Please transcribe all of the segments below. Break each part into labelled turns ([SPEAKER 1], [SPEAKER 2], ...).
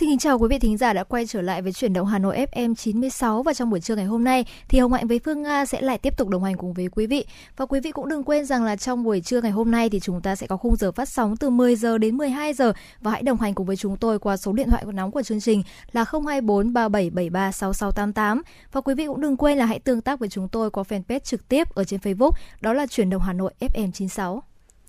[SPEAKER 1] Xin kính chào quý vị thính giả đã quay trở lại với chuyển động Hà Nội FM 96 và trong buổi trưa ngày hôm nay, thì Hồng Hạnh với Phương Nga sẽ lại tiếp tục đồng hành cùng với quý vị. Và quý vị cũng đừng quên rằng là trong buổi trưa ngày hôm nay, thì chúng ta sẽ có khung giờ phát sóng từ 10 giờ đến 12 giờ và hãy đồng hành cùng với chúng tôi qua số điện thoại của nóng của chương trình là 024 3773 6688. Và quý vị cũng đừng quên là hãy tương tác với chúng tôi qua fanpage trực tiếp ở trên Facebook, đó là chuyển động Hà Nội FM 96.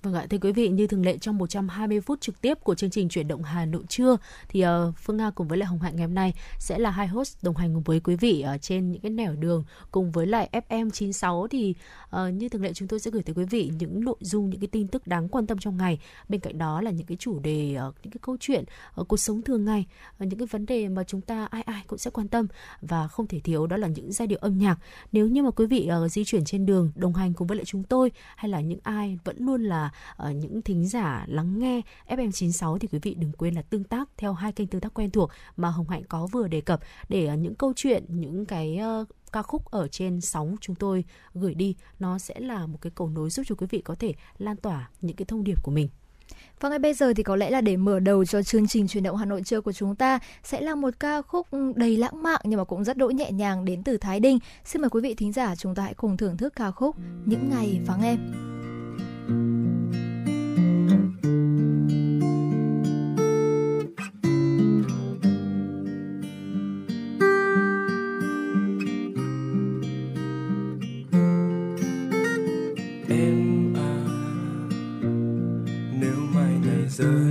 [SPEAKER 2] Vâng ạ, thưa quý vị, như thường lệ trong 120 phút trực tiếp của chương trình chuyển động Hà Nội trưa thì uh, Phương Nga cùng với lại Hồng Hạnh ngày hôm nay sẽ là hai host đồng hành cùng với quý vị ở trên những cái nẻo đường cùng với lại FM 96 thì uh, như thường lệ chúng tôi sẽ gửi tới quý vị những nội dung những cái tin tức đáng quan tâm trong ngày. Bên cạnh đó là những cái chủ đề uh, những cái câu chuyện cuộc sống thường ngày, uh, những cái vấn đề mà chúng ta ai ai cũng sẽ quan tâm và không thể thiếu đó là những giai điệu âm nhạc. Nếu như mà quý vị uh, di chuyển trên đường đồng hành cùng với lại chúng tôi hay là những ai vẫn luôn là uh, những thính giả lắng nghe FM96 thì quý vị đừng quên là tương tác theo hai kênh tương tác quen thuộc mà Hồng Hạnh có vừa đề cập để uh, những câu chuyện, những cái uh, ca khúc ở trên sóng chúng tôi gửi đi nó sẽ là một cái cầu nối giúp cho quý vị có thể lan tỏa những cái thông điệp của mình.
[SPEAKER 1] Và ngay bây giờ thì có lẽ là để mở đầu cho chương trình truyền động Hà Nội trưa của chúng ta sẽ là một ca khúc đầy lãng mạn nhưng mà cũng rất đỗi nhẹ nhàng đến từ Thái Đinh. Xin mời quý vị thính giả chúng ta hãy cùng thưởng thức ca khúc Những ngày vắng em.
[SPEAKER 3] the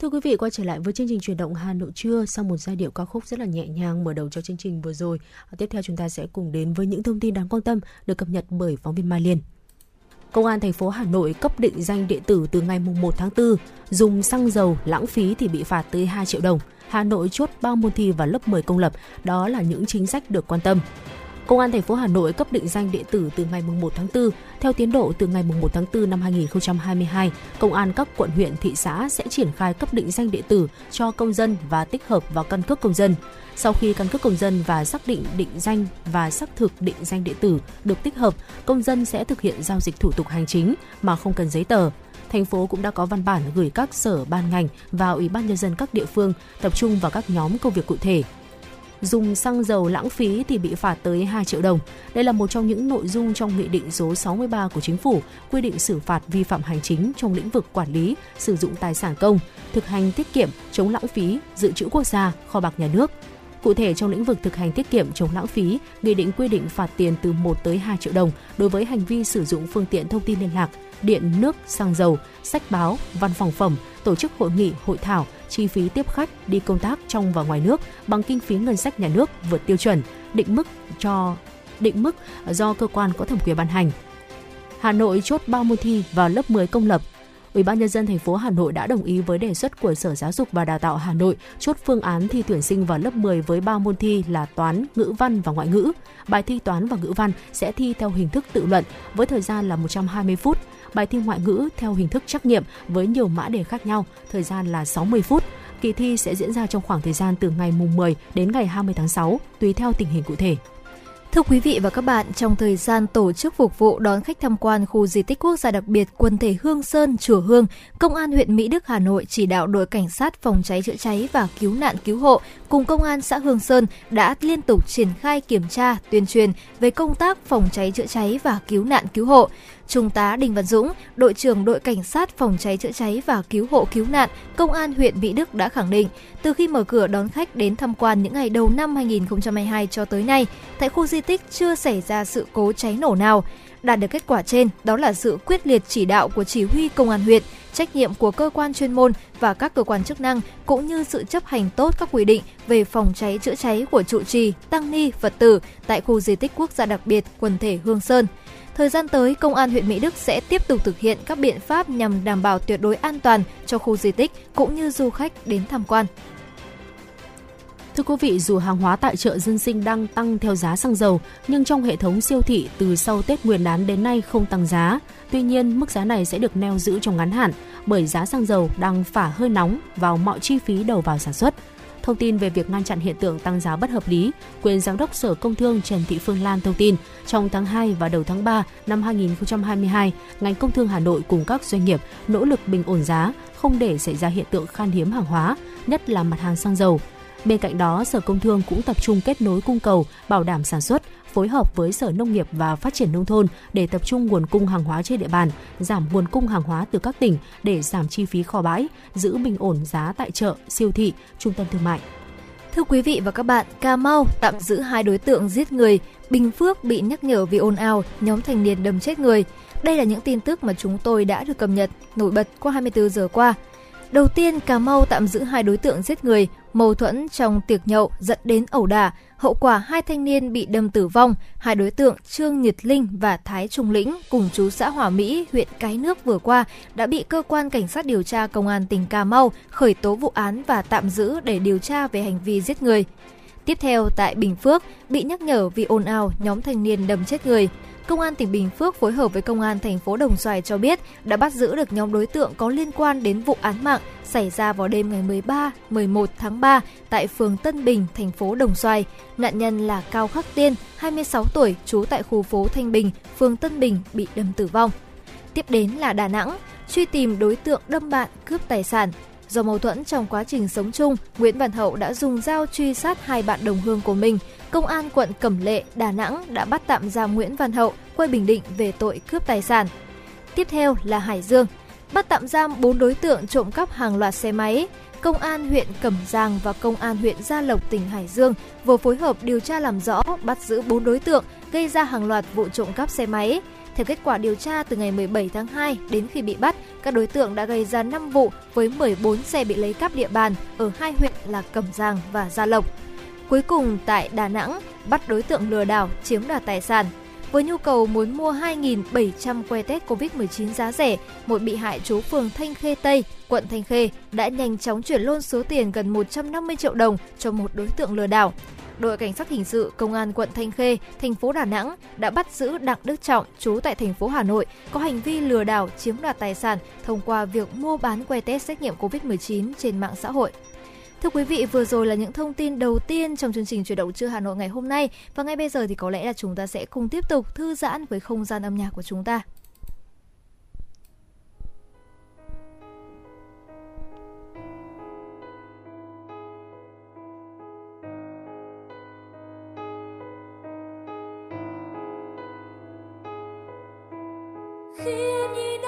[SPEAKER 2] Thưa quý vị, quay trở lại với chương trình truyền động Hà Nội trưa sau một giai điệu ca khúc rất là nhẹ nhàng mở đầu cho chương trình vừa rồi. À, tiếp theo chúng ta sẽ cùng đến với những thông tin đáng quan tâm được cập nhật bởi phóng viên Mai Liên. Công an thành phố Hà Nội cấp định danh điện tử từ ngày 1 tháng 4, dùng xăng dầu lãng phí thì bị phạt tới 2 triệu đồng. Hà Nội chốt bao môn thi vào lớp 10 công lập, đó là những chính sách được quan tâm. Công an thành phố Hà Nội cấp định danh điện tử từ ngày 1 tháng 4. Theo tiến độ từ ngày 1 tháng 4 năm 2022, công an các quận huyện thị xã sẽ triển khai cấp định danh điện tử cho công dân và tích hợp vào căn cước công dân. Sau khi căn cước công dân và xác định định danh và xác thực định danh điện tử được tích hợp, công dân sẽ thực hiện giao dịch thủ tục hành chính mà không cần giấy tờ thành phố cũng đã có văn bản gửi các sở ban ngành và ủy ban nhân dân các địa phương tập trung vào các nhóm công việc cụ thể dùng xăng dầu lãng phí thì bị phạt tới 2 triệu đồng. Đây là một trong những nội dung trong Nghị định số 63 của Chính phủ quy định xử phạt vi phạm hành chính trong lĩnh vực quản lý, sử dụng tài sản công, thực hành tiết kiệm, chống lãng phí, dự trữ quốc gia, kho bạc nhà nước. Cụ thể trong lĩnh vực thực hành tiết kiệm chống lãng phí, nghị định quy định phạt tiền từ 1 tới 2 triệu đồng đối với hành vi sử dụng phương tiện thông tin liên lạc, điện, nước, xăng dầu, sách báo, văn phòng phẩm, tổ chức hội nghị, hội thảo, chi phí tiếp khách đi công tác trong và ngoài nước bằng kinh phí ngân sách nhà nước vượt tiêu chuẩn, định mức cho định mức do cơ quan có thẩm quyền ban hành. Hà Nội chốt 3 môn thi vào lớp 10 công lập Ủy ban nhân dân thành phố Hà Nội đã đồng ý với đề xuất của Sở Giáo dục và Đào tạo Hà Nội chốt phương án thi tuyển sinh vào lớp 10 với ba môn thi là toán, ngữ văn và ngoại ngữ. Bài thi toán và ngữ văn sẽ thi theo hình thức tự luận với thời gian là 120 phút bài thi ngoại ngữ theo hình thức trắc nghiệm với nhiều mã đề khác nhau, thời gian là 60 phút. Kỳ thi sẽ diễn ra trong khoảng thời gian từ ngày mùng 10 đến ngày 20 tháng 6, tùy theo tình hình cụ thể.
[SPEAKER 4] Thưa quý vị và các bạn, trong thời gian tổ chức phục vụ đón khách tham quan khu di tích quốc gia đặc biệt quần thể Hương Sơn, Chùa Hương, Công an huyện Mỹ Đức Hà Nội chỉ đạo đội cảnh sát phòng cháy chữa cháy và cứu nạn cứu hộ cùng Công an xã Hương Sơn đã liên tục triển khai kiểm tra, tuyên truyền về công tác phòng cháy chữa cháy và cứu nạn cứu hộ. Trung tá Đinh Văn Dũng, đội trưởng đội cảnh sát phòng cháy chữa cháy và cứu hộ cứu nạn, công an huyện Mỹ Đức đã khẳng định, từ khi mở cửa đón khách đến tham quan những ngày đầu năm 2022 cho tới nay, tại khu di tích chưa xảy ra sự cố cháy nổ nào. Đạt được kết quả trên, đó là sự quyết liệt chỉ đạo của chỉ huy công an huyện, trách nhiệm của cơ quan chuyên môn và các cơ quan chức năng cũng như sự chấp hành tốt các quy định về phòng cháy chữa cháy của trụ trì, tăng ni, Phật tử tại khu di tích quốc gia đặc biệt quần thể Hương Sơn. Thời gian tới, Công an huyện Mỹ Đức sẽ tiếp tục thực hiện các biện pháp nhằm đảm bảo tuyệt đối an toàn cho khu di tích cũng như du khách đến tham quan.
[SPEAKER 2] Thưa quý vị, dù hàng hóa tại chợ dân sinh đang tăng theo giá xăng dầu, nhưng trong hệ thống siêu thị từ sau Tết Nguyên đán đến nay không tăng giá. Tuy nhiên, mức giá này sẽ được neo giữ trong ngắn hạn bởi giá xăng dầu đang phả hơi nóng vào mọi chi phí đầu vào sản xuất. Thông tin về việc ngăn chặn hiện tượng tăng giá bất hợp lý, quyền giám đốc Sở Công Thương Trần Thị Phương Lan thông tin, trong tháng 2 và đầu tháng 3 năm 2022, ngành công thương Hà Nội cùng các doanh nghiệp nỗ lực bình ổn giá, không để xảy ra hiện tượng khan hiếm hàng hóa, nhất là mặt hàng xăng dầu. Bên cạnh đó, Sở Công Thương cũng tập trung kết nối cung cầu, bảo đảm sản xuất, phối hợp với Sở Nông nghiệp và Phát triển Nông thôn để tập trung nguồn cung hàng hóa trên địa bàn, giảm nguồn cung hàng hóa từ các tỉnh để giảm chi phí kho bãi, giữ bình ổn giá tại chợ, siêu thị, trung tâm thương mại.
[SPEAKER 4] Thưa quý vị và các bạn, Cà Mau tạm giữ hai đối tượng giết người, Bình Phước bị nhắc nhở vì ồn ào, nhóm thanh niên đâm chết người. Đây là những tin tức mà chúng tôi đã được cập nhật nổi bật qua 24 giờ qua. Đầu tiên, Cà Mau tạm giữ hai đối tượng giết người, mâu thuẫn trong tiệc nhậu dẫn đến ẩu đả. Hậu quả hai thanh niên bị đâm tử vong, hai đối tượng Trương Nhật Linh và Thái Trung Lĩnh cùng chú xã Hòa Mỹ, huyện Cái Nước vừa qua đã bị cơ quan cảnh sát điều tra công an tỉnh Cà Mau khởi tố vụ án và tạm giữ để điều tra về hành vi giết người. Tiếp theo tại Bình Phước, bị nhắc nhở vì ồn ào, nhóm thanh niên đâm chết người. Công an tỉnh Bình Phước phối hợp với Công an thành phố Đồng Xoài cho biết đã bắt giữ được nhóm đối tượng có liên quan đến vụ án mạng xảy ra vào đêm ngày 13, 11 tháng 3 tại phường Tân Bình, thành phố Đồng Xoài. Nạn nhân là Cao Khắc Tiên, 26 tuổi, trú tại khu phố Thanh Bình, phường Tân Bình bị đâm tử vong. Tiếp đến là Đà Nẵng, truy tìm đối tượng đâm bạn cướp tài sản. Do mâu thuẫn trong quá trình sống chung, Nguyễn Văn Hậu đã dùng dao truy sát hai bạn đồng hương của mình. Công an quận Cẩm Lệ, Đà Nẵng đã bắt tạm giam Nguyễn Văn Hậu quê Bình Định về tội cướp tài sản. Tiếp theo là Hải Dương, bắt tạm giam 4 đối tượng trộm cắp hàng loạt xe máy. Công an huyện Cẩm Giang và Công an huyện Gia Lộc tỉnh Hải Dương vừa phối hợp điều tra làm rõ bắt giữ 4 đối tượng gây ra hàng loạt vụ trộm cắp xe máy. Theo kết quả điều tra từ ngày 17 tháng 2 đến khi bị bắt, các đối tượng đã gây ra 5 vụ với 14 xe bị lấy cắp địa bàn ở hai huyện là Cẩm Giang và Gia Lộc. Cuối cùng tại Đà Nẵng, bắt đối tượng lừa đảo chiếm đoạt tài sản. Với nhu cầu muốn mua 2.700 que test COVID-19 giá rẻ, một bị hại trú phường Thanh Khê Tây, quận Thanh Khê đã nhanh chóng chuyển luôn số tiền gần 150 triệu đồng cho một đối tượng lừa đảo đội cảnh sát hình sự công an quận Thanh Khê, thành phố Đà Nẵng đã bắt giữ Đặng Đức Trọng, trú tại thành phố Hà Nội, có hành vi lừa đảo chiếm đoạt tài sản thông qua việc mua bán que test xét nghiệm COVID-19 trên mạng xã hội. Thưa quý vị, vừa rồi là những thông tin đầu tiên trong chương trình chuyển động trưa Hà Nội ngày hôm nay và ngay bây giờ thì có lẽ là chúng ta sẽ cùng tiếp tục thư giãn với không gian âm nhạc của chúng ta.
[SPEAKER 5] Khi em nhìn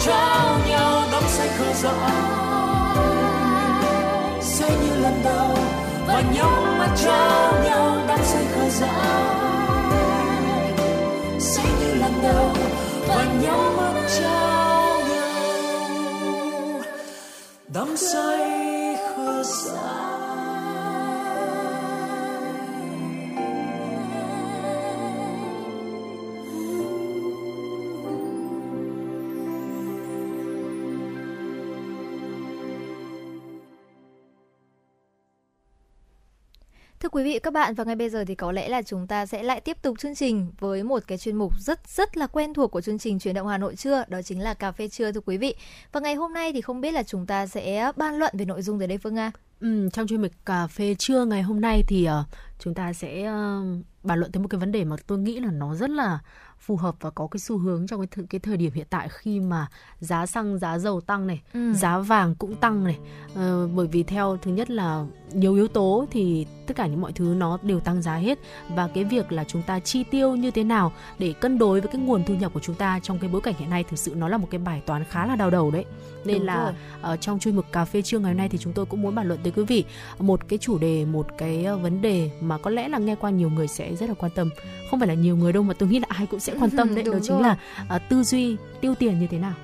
[SPEAKER 6] trao nhau đắm say khờ dại say như lần đầu và nhắm mắt trao nhau đắm say khờ dại say như lần đầu và nhắm mắt trao
[SPEAKER 4] quý vị các bạn và ngay bây giờ thì có lẽ là chúng ta sẽ lại tiếp tục chương trình với một cái chuyên mục rất rất là quen thuộc của chương trình chuyển động Hà Nội trưa, đó chính là cà phê trưa thưa quý vị. Và ngày hôm nay thì không biết là chúng ta sẽ ban luận về nội dung gì đây Phương Nga?
[SPEAKER 2] Ừ, trong chuyên mục cà phê trưa ngày hôm nay thì uh, chúng ta sẽ uh, bàn luận tới một cái vấn đề mà tôi nghĩ là nó rất là phù hợp và có cái xu hướng trong cái th- cái thời điểm hiện tại khi mà giá xăng giá dầu tăng này ừ. giá vàng cũng tăng này. Ờ, bởi vì theo thứ nhất là nhiều yếu tố thì tất cả những mọi thứ nó đều tăng giá hết. Và cái việc là chúng ta chi tiêu như thế nào để cân đối với cái nguồn thu nhập của chúng ta trong cái bối cảnh hiện nay thực sự nó là một cái bài toán khá là đau đầu đấy. Nên Đúng là ở ờ, trong chuyên mục cà phê trưa ngày hôm nay thì chúng tôi cũng muốn bàn luận tới quý vị một cái chủ đề một cái ờ, vấn đề mà có lẽ là nghe qua nhiều người sẽ rất là quan tâm. Không phải là nhiều người đâu mà tôi nghĩ là ai cũng sẽ quan tâm đấy đó chính là uh, tư duy tiêu tiền như thế nào.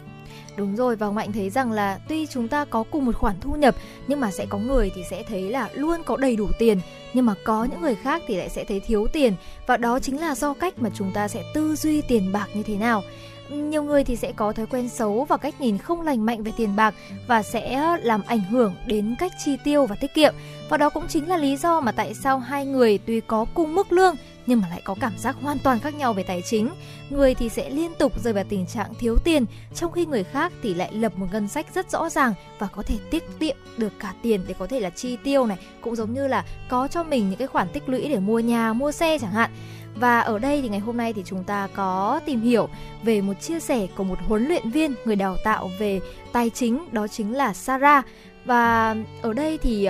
[SPEAKER 4] Đúng rồi và Mạnh thấy rằng là tuy chúng ta có cùng một khoản thu nhập nhưng mà sẽ có người thì sẽ thấy là luôn có đầy đủ tiền nhưng mà có những người khác thì lại sẽ thấy thiếu tiền và đó chính là do cách mà chúng ta sẽ tư duy tiền bạc như thế nào nhiều người thì sẽ có thói quen xấu và cách nhìn không lành mạnh về tiền bạc và sẽ làm ảnh hưởng đến cách chi tiêu và tiết kiệm và đó cũng chính là lý do mà tại sao hai người tuy có cùng mức lương nhưng mà lại có cảm giác hoàn toàn khác nhau về tài chính. Người thì sẽ liên tục rơi vào tình trạng thiếu tiền, trong khi người khác thì lại lập một ngân sách rất rõ ràng và có thể tiết kiệm được cả tiền để có thể là chi tiêu này, cũng giống như là có cho mình những cái khoản tích lũy để mua nhà, mua xe chẳng hạn. Và ở đây thì ngày hôm nay thì chúng ta có tìm hiểu về một chia sẻ của một huấn luyện viên người đào tạo về tài chính đó chính là Sarah. Và ở đây thì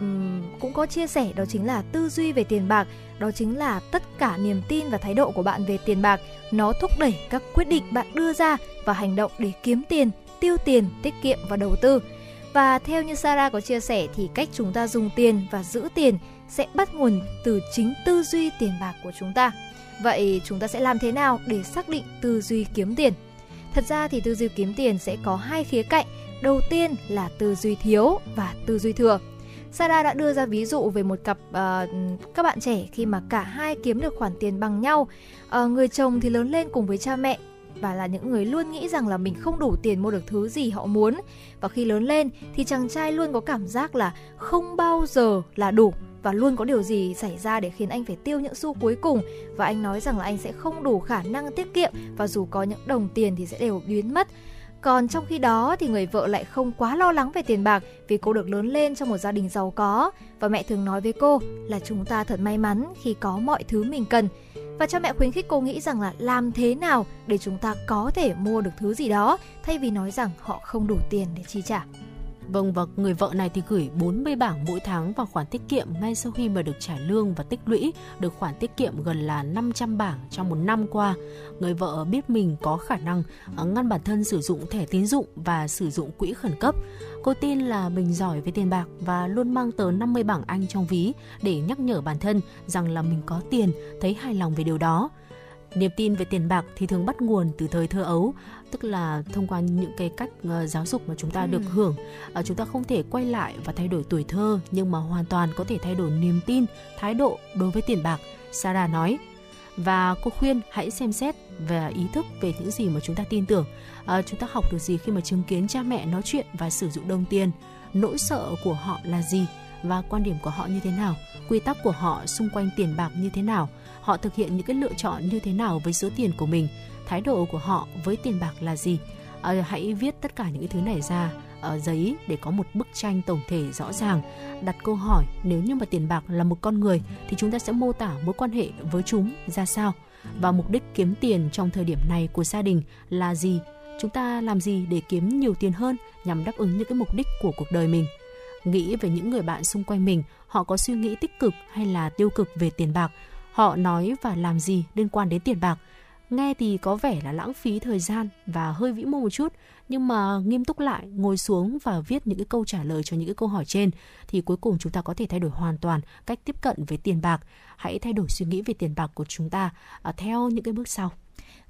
[SPEAKER 4] um, cũng có chia sẻ đó chính là tư duy về tiền bạc đó chính là tất cả niềm tin và thái độ của bạn về tiền bạc nó thúc đẩy các quyết định bạn đưa ra và hành động để kiếm tiền tiêu tiền tiết kiệm và đầu tư và theo như Sarah có chia sẻ thì cách chúng ta dùng tiền và giữ tiền sẽ bắt nguồn từ chính tư duy tiền bạc của chúng ta. Vậy chúng ta sẽ làm thế nào để xác định tư duy kiếm tiền? Thật ra thì tư duy kiếm tiền sẽ có hai khía cạnh. Đầu tiên là tư duy thiếu và tư duy thừa. sara đã đưa ra ví dụ về một cặp uh, các bạn trẻ khi mà cả hai kiếm được khoản tiền bằng nhau. Uh, người chồng thì lớn lên cùng với cha mẹ và là những người luôn nghĩ rằng là mình không đủ tiền mua được thứ gì họ muốn và khi lớn lên thì chàng trai luôn có cảm giác là không bao giờ là đủ và luôn có điều gì xảy ra để khiến anh phải tiêu những xu cuối cùng và anh nói rằng là anh sẽ không đủ khả năng tiết kiệm và dù có những đồng tiền thì sẽ đều biến mất còn trong khi đó thì người vợ lại không quá lo lắng về tiền bạc vì cô được lớn lên trong một gia đình giàu có và mẹ thường nói với cô là chúng ta thật may mắn khi có mọi thứ mình cần. Và cha mẹ khuyến khích cô nghĩ rằng là làm thế nào để chúng ta có thể mua được thứ gì đó thay vì nói rằng họ không đủ tiền để chi trả.
[SPEAKER 2] Vâng và người vợ này thì gửi 40 bảng mỗi tháng vào khoản tiết kiệm ngay sau khi mà được trả lương và tích lũy được khoản tiết kiệm gần là 500 bảng trong một năm qua. Người vợ biết mình có khả năng à, ngăn bản thân sử dụng thẻ tín dụng và sử dụng quỹ khẩn cấp. Cô tin là mình giỏi về tiền bạc và luôn mang tờ 50 bảng Anh trong ví để nhắc nhở bản thân rằng là mình có tiền, thấy hài lòng về điều đó. Niềm tin về tiền bạc thì thường bắt nguồn từ thời thơ ấu, tức là thông qua những cái cách uh, giáo dục mà chúng ta ừ. được hưởng. Uh, chúng ta không thể quay lại và thay đổi tuổi thơ nhưng mà hoàn toàn có thể thay đổi niềm tin, thái độ đối với tiền bạc, Sarah nói. Và cô khuyên hãy xem xét về ý thức về những gì mà chúng ta tin tưởng. Uh, chúng ta học được gì khi mà chứng kiến cha mẹ nói chuyện và sử dụng đồng tiền, nỗi sợ của họ là gì và quan điểm của họ như thế nào, quy tắc của họ xung quanh tiền bạc như thế nào họ thực hiện những cái lựa chọn như thế nào với số tiền của mình thái độ của họ với tiền bạc là gì? À, hãy viết tất cả những cái thứ này ra ở giấy để có một bức tranh tổng thể rõ ràng đặt câu hỏi nếu như mà tiền bạc là một con người thì chúng ta sẽ mô tả mối quan hệ với chúng ra sao? Và mục đích kiếm tiền trong thời điểm này của gia đình là gì? Chúng ta làm gì để kiếm nhiều tiền hơn nhằm đáp ứng những cái mục đích của cuộc đời mình? Nghĩ về những người bạn xung quanh mình họ có suy nghĩ tích cực hay là tiêu cực về tiền bạc, họ nói và làm gì liên quan đến tiền bạc. Nghe thì có vẻ là lãng phí thời gian và hơi vĩ mô một chút, nhưng mà nghiêm túc lại, ngồi xuống và viết những cái câu trả lời cho những cái câu hỏi trên thì cuối cùng chúng ta có thể thay đổi hoàn toàn cách tiếp cận với tiền bạc. Hãy thay đổi suy nghĩ về tiền bạc của chúng ta à, theo những cái bước sau.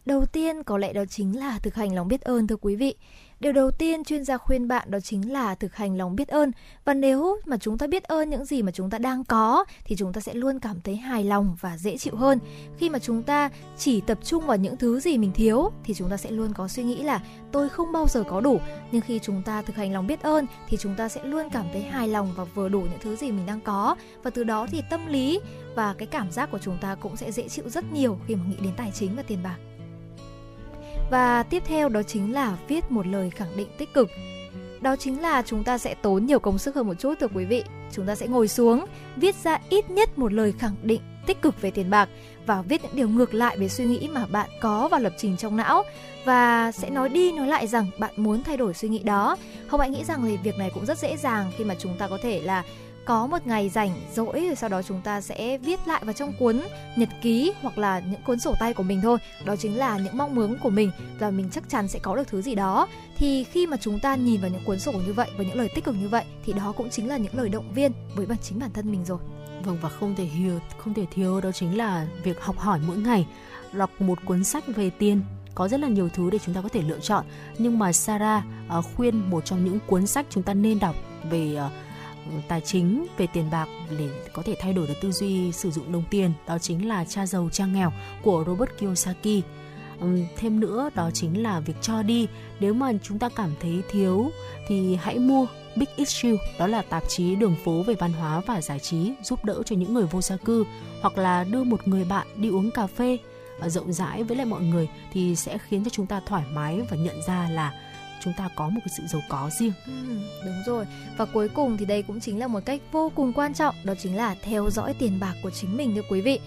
[SPEAKER 4] Đầu tiên có lẽ đó chính là thực hành lòng biết ơn thưa quý vị. Điều đầu tiên chuyên gia khuyên bạn đó chính là thực hành lòng biết ơn. Và nếu mà chúng ta biết ơn những gì mà chúng ta đang có, thì chúng ta sẽ luôn cảm thấy hài lòng và dễ chịu hơn. Khi mà chúng ta chỉ tập trung vào những thứ gì mình thiếu, thì chúng ta sẽ luôn có suy nghĩ là tôi không bao giờ có đủ. Nhưng khi chúng ta thực hành lòng biết ơn, thì chúng ta sẽ luôn cảm thấy hài lòng và vừa đủ những thứ gì mình đang có. Và từ đó thì tâm lý và cái cảm giác của chúng ta cũng sẽ dễ chịu rất nhiều khi mà nghĩ đến tài chính và tiền bạc. Và tiếp theo đó chính là viết một lời khẳng định tích cực. Đó chính là chúng ta sẽ tốn nhiều công sức hơn một chút thưa quý vị. Chúng ta sẽ ngồi xuống, viết ra ít nhất một lời khẳng định tích cực về tiền bạc và viết những điều ngược lại về suy nghĩ mà bạn có và lập trình trong não và sẽ nói đi nói lại rằng bạn muốn thay đổi suy nghĩ đó. Không Anh nghĩ rằng thì việc này cũng rất dễ dàng khi mà chúng ta có thể là có một ngày rảnh rỗi rồi sau đó chúng ta sẽ viết lại vào trong cuốn nhật ký hoặc là những cuốn sổ tay của mình thôi. Đó chính là những mong muốn của mình và mình chắc chắn sẽ có được thứ gì đó. Thì khi mà chúng ta nhìn vào những cuốn sổ như vậy và những lời tích cực như vậy thì đó cũng chính là những lời động viên với bản chính bản thân mình rồi.
[SPEAKER 2] Vâng và không thể hiểu không thể thiếu đó chính là việc học hỏi mỗi ngày đọc một cuốn sách về tiền. Có rất là nhiều thứ để chúng ta có thể lựa chọn. Nhưng mà Sarah uh, khuyên một trong những cuốn sách chúng ta nên đọc về uh, tài chính về tiền bạc để có thể thay đổi được tư duy sử dụng đồng tiền. Đó chính là cha giàu, cha nghèo của Robert Kiyosaki. Thêm nữa, đó chính là việc cho đi. Nếu mà chúng ta cảm thấy thiếu thì hãy mua Big Issue đó là tạp chí đường phố về văn hóa và giải trí giúp đỡ cho những người vô gia cư, hoặc là đưa một người bạn đi uống cà phê ờ, rộng rãi với lại mọi người thì sẽ khiến cho chúng ta thoải mái và nhận ra là chúng ta có một cái sự giàu có riêng.
[SPEAKER 4] Ừ, đúng rồi. Và cuối cùng thì đây cũng chính là một cách vô cùng quan trọng, đó chính là theo dõi tiền bạc của chính mình thưa quý vị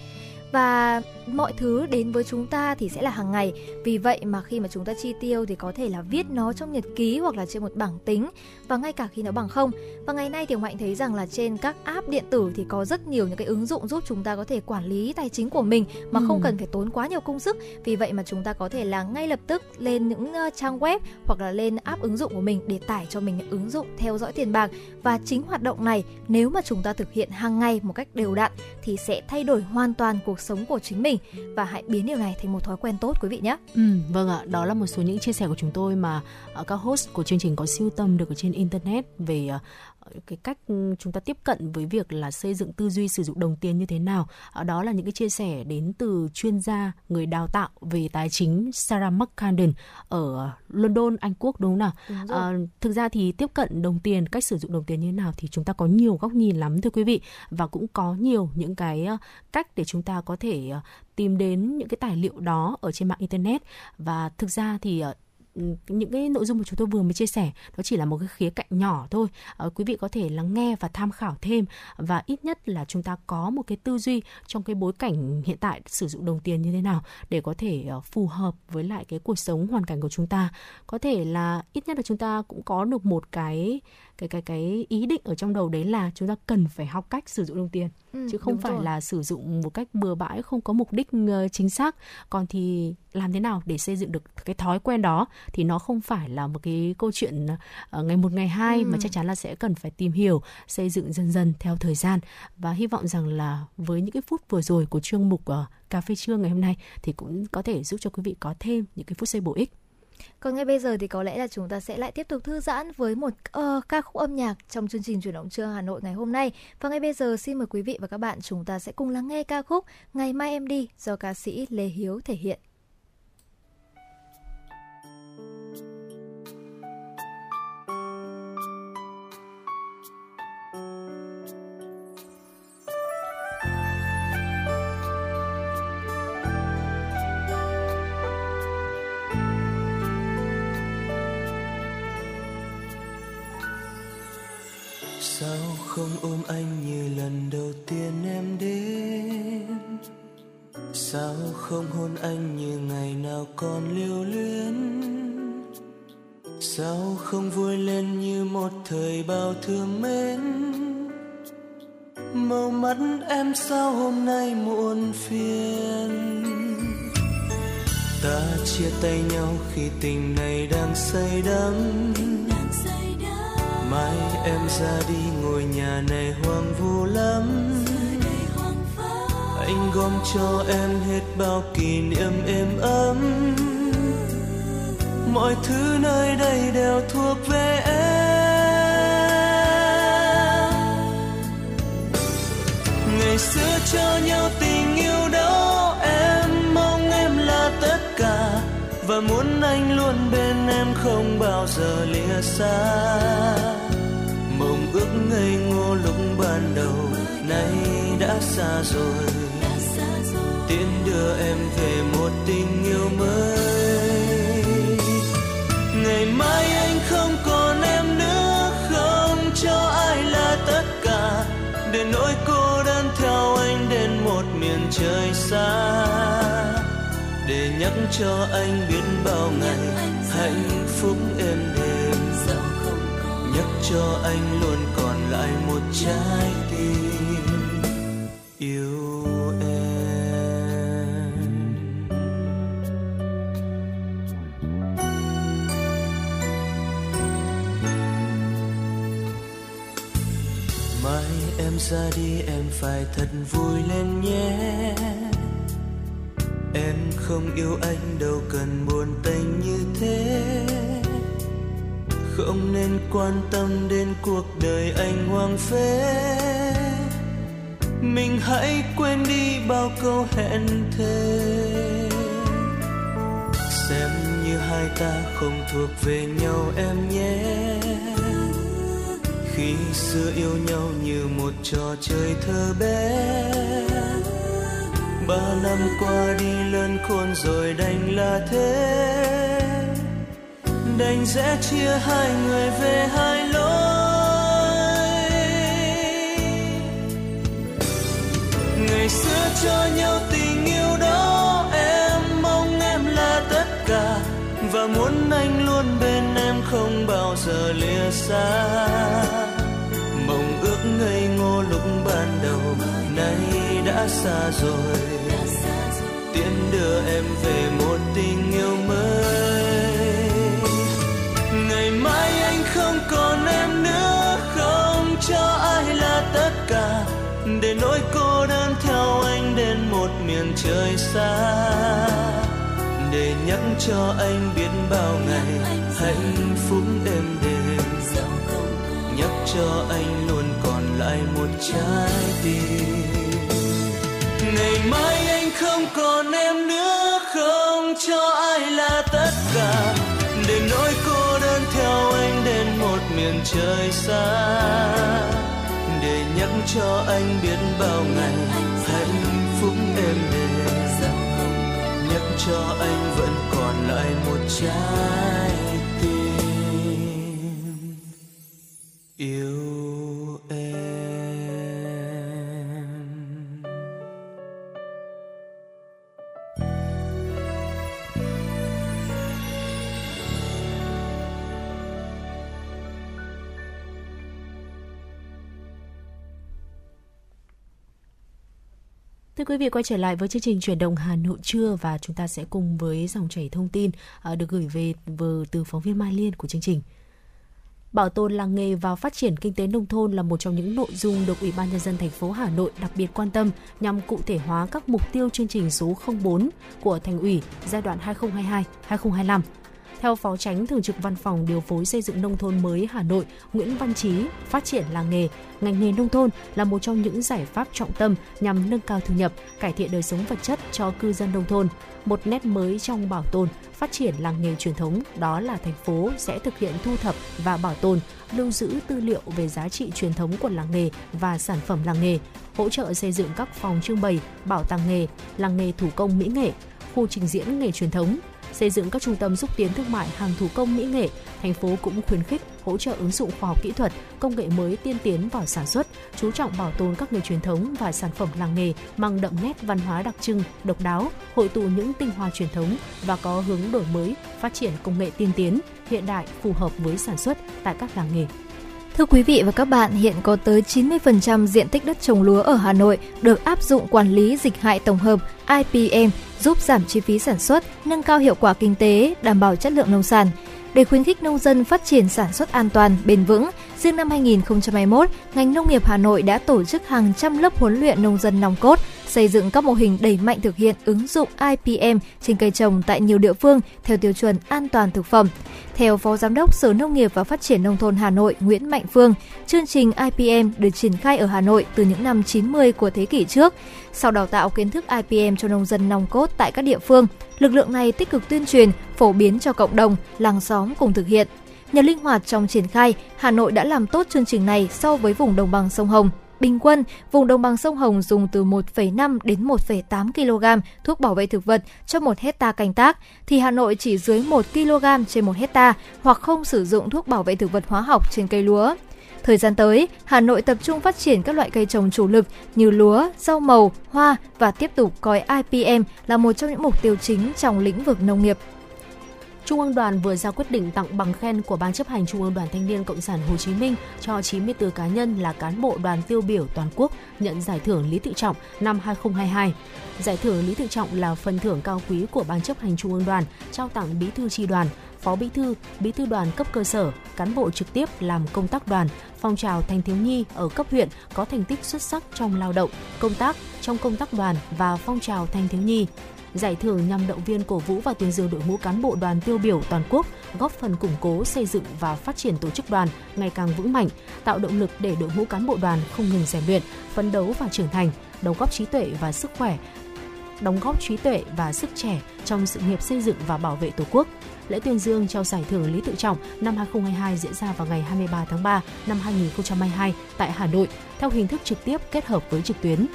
[SPEAKER 4] và mọi thứ đến với chúng ta thì sẽ là hàng ngày. Vì vậy mà khi mà chúng ta chi tiêu thì có thể là viết nó trong nhật ký hoặc là trên một bảng tính. Và ngay cả khi nó bằng không. Và ngày nay thì hạnh thấy rằng là trên các app điện tử thì có rất nhiều những cái ứng dụng giúp chúng ta có thể quản lý tài chính của mình mà ừ. không cần phải tốn quá nhiều công sức. Vì vậy mà chúng ta có thể là ngay lập tức lên những uh, trang web hoặc là lên app ứng dụng của mình để tải cho mình những ứng dụng theo dõi tiền bạc. Và chính hoạt động này nếu mà chúng ta thực hiện hàng ngày một cách đều đặn thì sẽ thay đổi hoàn toàn cuộc sống của chính mình và hãy biến điều này thành một thói quen tốt quý vị nhé.
[SPEAKER 2] Ừ, vâng ạ, đó là một số những chia sẻ của chúng tôi mà ờ, các host của chương trình có siêu tầm được ở trên internet về ờ, cái cách chúng ta tiếp cận với việc là xây dựng tư duy sử dụng đồng tiền như thế nào. Đó là những cái chia sẻ đến từ chuyên gia người đào tạo về tài chính Sarah McCandon ở London Anh Quốc đúng không nào? Đúng à, thực ra thì tiếp cận đồng tiền cách sử dụng đồng tiền như thế nào thì chúng ta có nhiều góc nhìn lắm thưa quý vị. Và cũng có nhiều những cái cách để chúng ta có thể tìm đến những cái tài liệu đó ở trên mạng internet. Và thực ra thì Ừ, những cái nội dung mà chúng tôi vừa mới chia sẻ đó chỉ là một cái khía cạnh nhỏ thôi. À, quý vị có thể lắng nghe và tham khảo thêm. Và ít nhất là chúng ta có một cái tư duy trong cái bối cảnh hiện tại sử dụng đồng tiền như thế nào để có thể ờ, phù hợp với lại cái cuộc sống hoàn cảnh của chúng ta. Có thể là ít nhất là chúng ta cũng có được một cái cái cái cái ý định ở trong đầu đấy là chúng ta cần phải học cách sử dụng đồng tiền ừ, chứ không phải rồi. là sử dụng một cách bừa bãi không có mục đích uh, chính xác còn thì làm thế nào để xây dựng được cái thói quen đó thì nó không phải là một cái câu chuyện uh, ngày một ngày hai ừ. mà chắc chắn là sẽ cần phải tìm hiểu xây dựng dần dần theo thời gian và hy vọng rằng là với những cái phút vừa rồi của chương mục uh, cà phê trưa ngày hôm nay thì cũng có thể giúp cho quý vị có thêm những cái phút giây bổ ích
[SPEAKER 4] còn ngay bây giờ thì có lẽ là chúng ta sẽ lại tiếp tục thư giãn với một uh, ca khúc âm nhạc trong chương trình chuyển động trưa Hà Nội ngày hôm nay. Và ngay bây giờ xin mời quý vị và các bạn chúng ta sẽ cùng lắng nghe ca khúc Ngày mai em đi do ca sĩ Lê Hiếu thể hiện.
[SPEAKER 7] Không ôm anh như lần đầu tiên em đến. Sao không hôn anh như ngày nào còn lưu luyến? Sao không vui lên như một thời bao thương mến? Màu mắt em sao hôm nay muộn phiền? Ta chia tay nhau khi tình này đang say đắm mai em ra đi ngôi nhà này hoang vu lắm. Anh gom cho em hết bao kỷ niệm êm ấm. Mọi thứ nơi đây đều thuộc về em. Ngày xưa cho nhau tình yêu đó, em mong em là tất cả. Và muốn anh luôn bên em không bao giờ lìa xa bước ước ngây ngô lúc ban đầu, nay đã xa rồi. Tiễn đưa em về một tình yêu mới. Ngày mai anh không còn em nữa, không cho ai là tất cả. Để nỗi cô đơn theo anh đến một miền trời xa. Để nhắc cho anh biết bao ngày hạnh phúc em cho anh luôn còn lại một trái tim. Yêu em. Mai em ra đi, em phải thật vui lên nhé. Em không yêu anh đâu, cần buồn tênh như thế không nên quan tâm đến cuộc đời anh hoang phế. Mình hãy quên đi bao câu hẹn thề. Xem như hai ta không thuộc về nhau em nhé. Khi xưa yêu nhau như một trò chơi thơ bé. Ba năm qua đi lớn khôn rồi đành là thế đành sẽ chia hai người về hai lối. Ngày xưa cho nhau tình yêu đó, em mong em là tất cả. Và muốn anh luôn bên em không bao giờ lìa xa. Mộng ước ngây ngô lúc ban đầu, nay đã xa rồi. Tiễn đưa em về một tình yêu mới. Trời xa để nhắc cho anh biết bao ngày hạnh phúc êm đềm nhắc cho anh luôn còn lại một trái tim. Ngày mai anh không còn em nữa không cho ai là tất cả. Để nỗi cô đơn theo anh đến một miền trời xa. Để nhắc cho anh biết bao ngày hạnh phúc êm đềm cho anh vẫn còn lại một trái tim. Yêu
[SPEAKER 2] Thưa quý vị, quay trở lại với chương trình chuyển động Hà Nội trưa và chúng ta sẽ cùng với dòng chảy thông tin ờ, được gửi về vừa từ phóng viên Mai Liên của chương trình. Bảo tồn làng nghề và phát triển kinh tế nông thôn là một trong những nội dung được Ủy ban nhân dân thành phố Hà Nội đặc biệt quan tâm nhằm cụ thể hóa các mục tiêu chương trình số 04 của thành ủy giai đoạn 2022-2025. Theo Phó Tránh Thường trực Văn phòng Điều phối Xây dựng Nông thôn mới Hà Nội Nguyễn Văn Trí, phát triển làng nghề, ngành nghề nông thôn là một trong những giải pháp trọng tâm nhằm nâng cao thu nhập, cải thiện đời sống vật chất cho cư dân nông thôn. Một nét mới trong bảo tồn, phát triển làng nghề truyền thống đó là thành phố sẽ thực hiện thu thập và bảo tồn, lưu giữ tư liệu về giá trị truyền thống của làng nghề và sản phẩm làng nghề, hỗ trợ xây dựng các phòng trưng bày, bảo tàng nghề, làng nghề thủ công mỹ nghệ, khu trình diễn nghề truyền thống, xây dựng các trung tâm xúc tiến thương mại hàng thủ công mỹ nghệ, thành phố cũng khuyến khích hỗ trợ ứng dụng khoa học kỹ thuật, công nghệ mới tiên tiến vào sản xuất, chú trọng bảo tồn các nghề truyền thống và sản phẩm làng nghề mang đậm nét văn hóa đặc trưng, độc đáo, hội tụ những tinh hoa truyền thống và có hướng đổi mới, phát triển công nghệ tiên tiến, hiện đại phù hợp với sản xuất tại các làng nghề.
[SPEAKER 4] Thưa quý vị và các bạn, hiện có tới 90% diện tích đất trồng lúa ở Hà Nội được áp dụng quản lý dịch hại tổng hợp IPM giúp giảm chi phí sản xuất, nâng cao hiệu quả kinh tế, đảm bảo chất lượng nông sản. Để khuyến khích nông dân phát triển sản xuất an toàn, bền vững, riêng năm 2021, ngành nông nghiệp Hà Nội đã tổ chức hàng trăm lớp huấn luyện nông dân nòng cốt, xây dựng các mô hình đẩy mạnh thực hiện ứng dụng IPM trên cây trồng tại nhiều địa phương theo tiêu chuẩn an toàn thực phẩm. Theo Phó Giám đốc Sở Nông nghiệp và Phát triển Nông thôn Hà Nội Nguyễn Mạnh Phương, chương trình IPM được triển khai ở Hà Nội từ những năm 90 của thế kỷ trước. Sau đào tạo kiến thức IPM cho nông dân nòng cốt tại các địa phương, lực lượng này tích cực tuyên truyền, phổ biến cho cộng đồng, làng xóm cùng thực hiện. Nhờ linh hoạt trong triển khai, Hà Nội đã làm tốt chương trình này so với vùng đồng bằng sông Hồng. Bình quân, vùng đồng bằng sông Hồng dùng từ 1,5 đến 1,8 kg thuốc bảo vệ thực vật cho 1 hecta canh tác, thì Hà Nội chỉ dưới 1 kg trên 1 hecta hoặc không sử dụng thuốc bảo vệ thực vật hóa học trên cây lúa. Thời gian tới, Hà Nội tập trung phát triển các loại cây trồng chủ lực như lúa, rau màu, hoa và tiếp tục coi IPM là một trong những mục tiêu chính trong lĩnh vực nông nghiệp.
[SPEAKER 2] Trung ương Đoàn vừa ra quyết định tặng bằng khen của Ban chấp hành Trung ương Đoàn Thanh niên Cộng sản Hồ Chí Minh cho 94 cá nhân là cán bộ đoàn tiêu biểu toàn quốc nhận giải thưởng Lý Tự Trọng năm 2022. Giải thưởng Lý Tự Trọng là phần thưởng cao quý của Ban chấp hành Trung ương Đoàn trao tặng Bí thư tri đoàn, Phó Bí thư, Bí thư đoàn cấp cơ sở, cán bộ trực tiếp làm công tác đoàn, phong trào thanh thiếu nhi ở cấp huyện có thành tích xuất sắc trong lao động, công tác, trong công tác đoàn và phong trào thanh thiếu nhi. Giải thưởng nhằm động viên cổ vũ và tuyên dương đội ngũ cán bộ đoàn tiêu biểu toàn quốc, góp phần củng cố xây dựng và phát triển tổ chức đoàn ngày càng vững mạnh, tạo động lực để đội ngũ cán bộ đoàn không ngừng rèn luyện, phấn đấu và trưởng thành, đóng góp trí tuệ và sức khỏe, đóng góp trí tuệ và sức trẻ trong sự nghiệp xây dựng và bảo vệ Tổ quốc. Lễ tuyên dương trao giải thưởng Lý Tự Trọng năm 2022 diễn ra vào ngày 23 tháng 3 năm 2022 tại Hà Nội theo hình thức trực tiếp kết hợp với trực tuyến.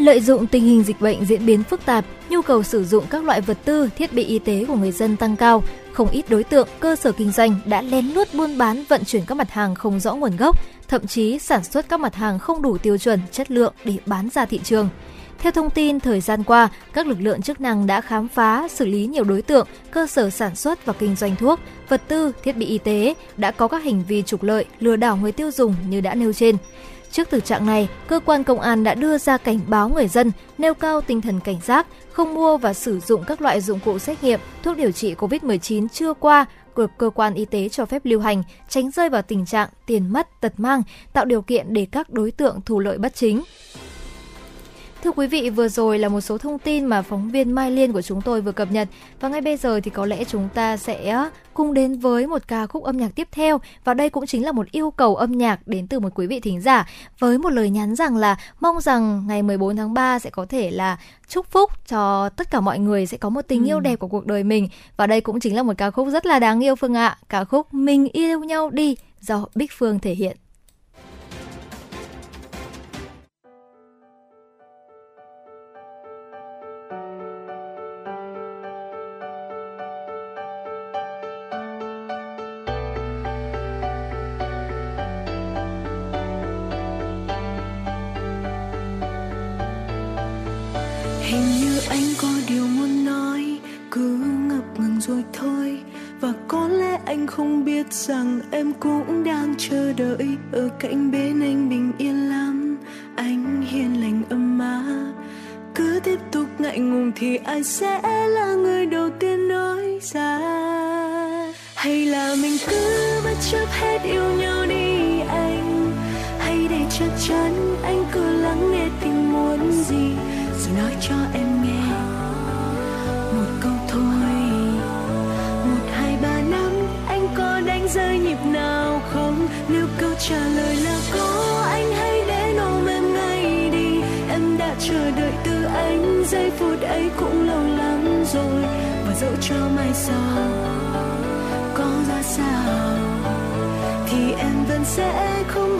[SPEAKER 4] Lợi dụng tình hình dịch bệnh diễn biến phức tạp, nhu cầu sử dụng các loại vật tư, thiết bị y tế của người dân tăng cao, không ít đối tượng, cơ sở kinh doanh đã lén lút buôn bán vận chuyển các mặt hàng không rõ nguồn gốc, thậm chí sản xuất các mặt hàng không đủ tiêu chuẩn, chất lượng để bán ra thị trường. Theo thông tin, thời gian qua, các lực lượng chức năng đã khám phá, xử lý nhiều đối tượng, cơ sở sản xuất và kinh doanh thuốc, vật tư, thiết bị y tế đã có các hành vi trục lợi, lừa đảo người tiêu dùng như đã nêu trên. Trước thực trạng này, cơ quan công an đã đưa ra cảnh báo người dân nêu cao tinh thần cảnh giác, không mua và sử dụng các loại dụng cụ xét nghiệm, thuốc điều trị COVID-19 chưa qua được cơ quan y tế cho phép lưu hành, tránh rơi vào tình trạng tiền mất tật mang, tạo điều kiện để các đối tượng thu lợi bất chính. Thưa quý vị, vừa rồi là một số thông tin mà phóng viên Mai Liên của chúng tôi vừa cập nhật và ngay bây giờ thì có lẽ chúng ta sẽ cùng đến với một ca khúc âm nhạc tiếp theo và đây cũng chính là một yêu cầu âm nhạc đến từ một quý vị thính giả với một lời nhắn rằng là mong rằng ngày 14 tháng 3 sẽ có thể là chúc phúc cho tất cả mọi người sẽ có một tình ừ. yêu đẹp của cuộc đời mình và đây cũng chính là một ca khúc rất là đáng yêu Phương ạ. Ca khúc Mình yêu nhau đi do Bích Phương thể hiện.
[SPEAKER 8] Ngùng thì ai sẽ cho mai sau. Có ra sao thì em vẫn sẽ không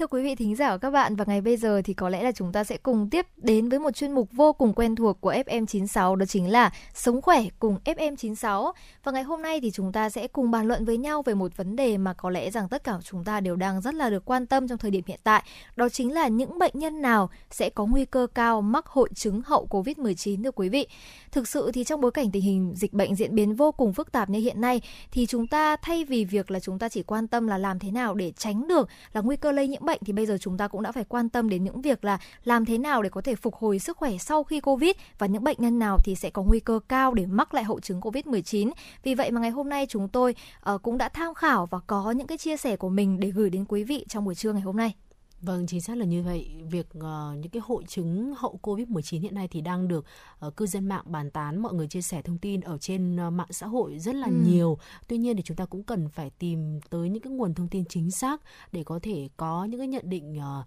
[SPEAKER 4] Thưa quý vị thính giả và các bạn, và ngày bây giờ thì có lẽ là chúng ta sẽ cùng tiếp đến với một chuyên mục vô cùng quen thuộc của FM96 đó chính là Sống khỏe cùng FM96. Và ngày hôm nay thì chúng ta sẽ cùng bàn luận với nhau về một vấn đề mà có lẽ rằng tất cả chúng ta đều đang rất là được quan tâm trong thời điểm hiện tại. Đó chính là những bệnh nhân nào sẽ có nguy cơ cao mắc hội chứng hậu Covid-19 thưa quý vị. Thực sự thì trong bối cảnh tình hình dịch bệnh diễn biến vô cùng phức tạp như hiện nay thì chúng ta thay vì việc là chúng ta chỉ quan tâm là làm thế nào để tránh được là nguy cơ lây nhiễm bệnh thì bây giờ chúng ta cũng đã phải quan tâm đến những việc là làm thế nào để có thể phục hồi sức khỏe sau khi Covid và những bệnh nhân nào thì sẽ có nguy cơ cao để mắc lại hậu chứng Covid-19. Vì vậy mà ngày hôm nay chúng tôi uh, cũng đã tham khảo và có những cái chia sẻ của mình để gửi đến quý vị trong buổi trưa ngày hôm nay.
[SPEAKER 2] Vâng, chính xác là như vậy. Việc uh, những cái hội chứng hậu Covid-19 hiện nay thì đang được uh, cư dân mạng bàn tán, mọi người chia sẻ thông tin ở trên uh, mạng xã hội rất là ừ. nhiều. Tuy nhiên thì chúng ta cũng cần phải tìm tới những cái nguồn thông tin chính xác để có thể có những cái nhận định uh,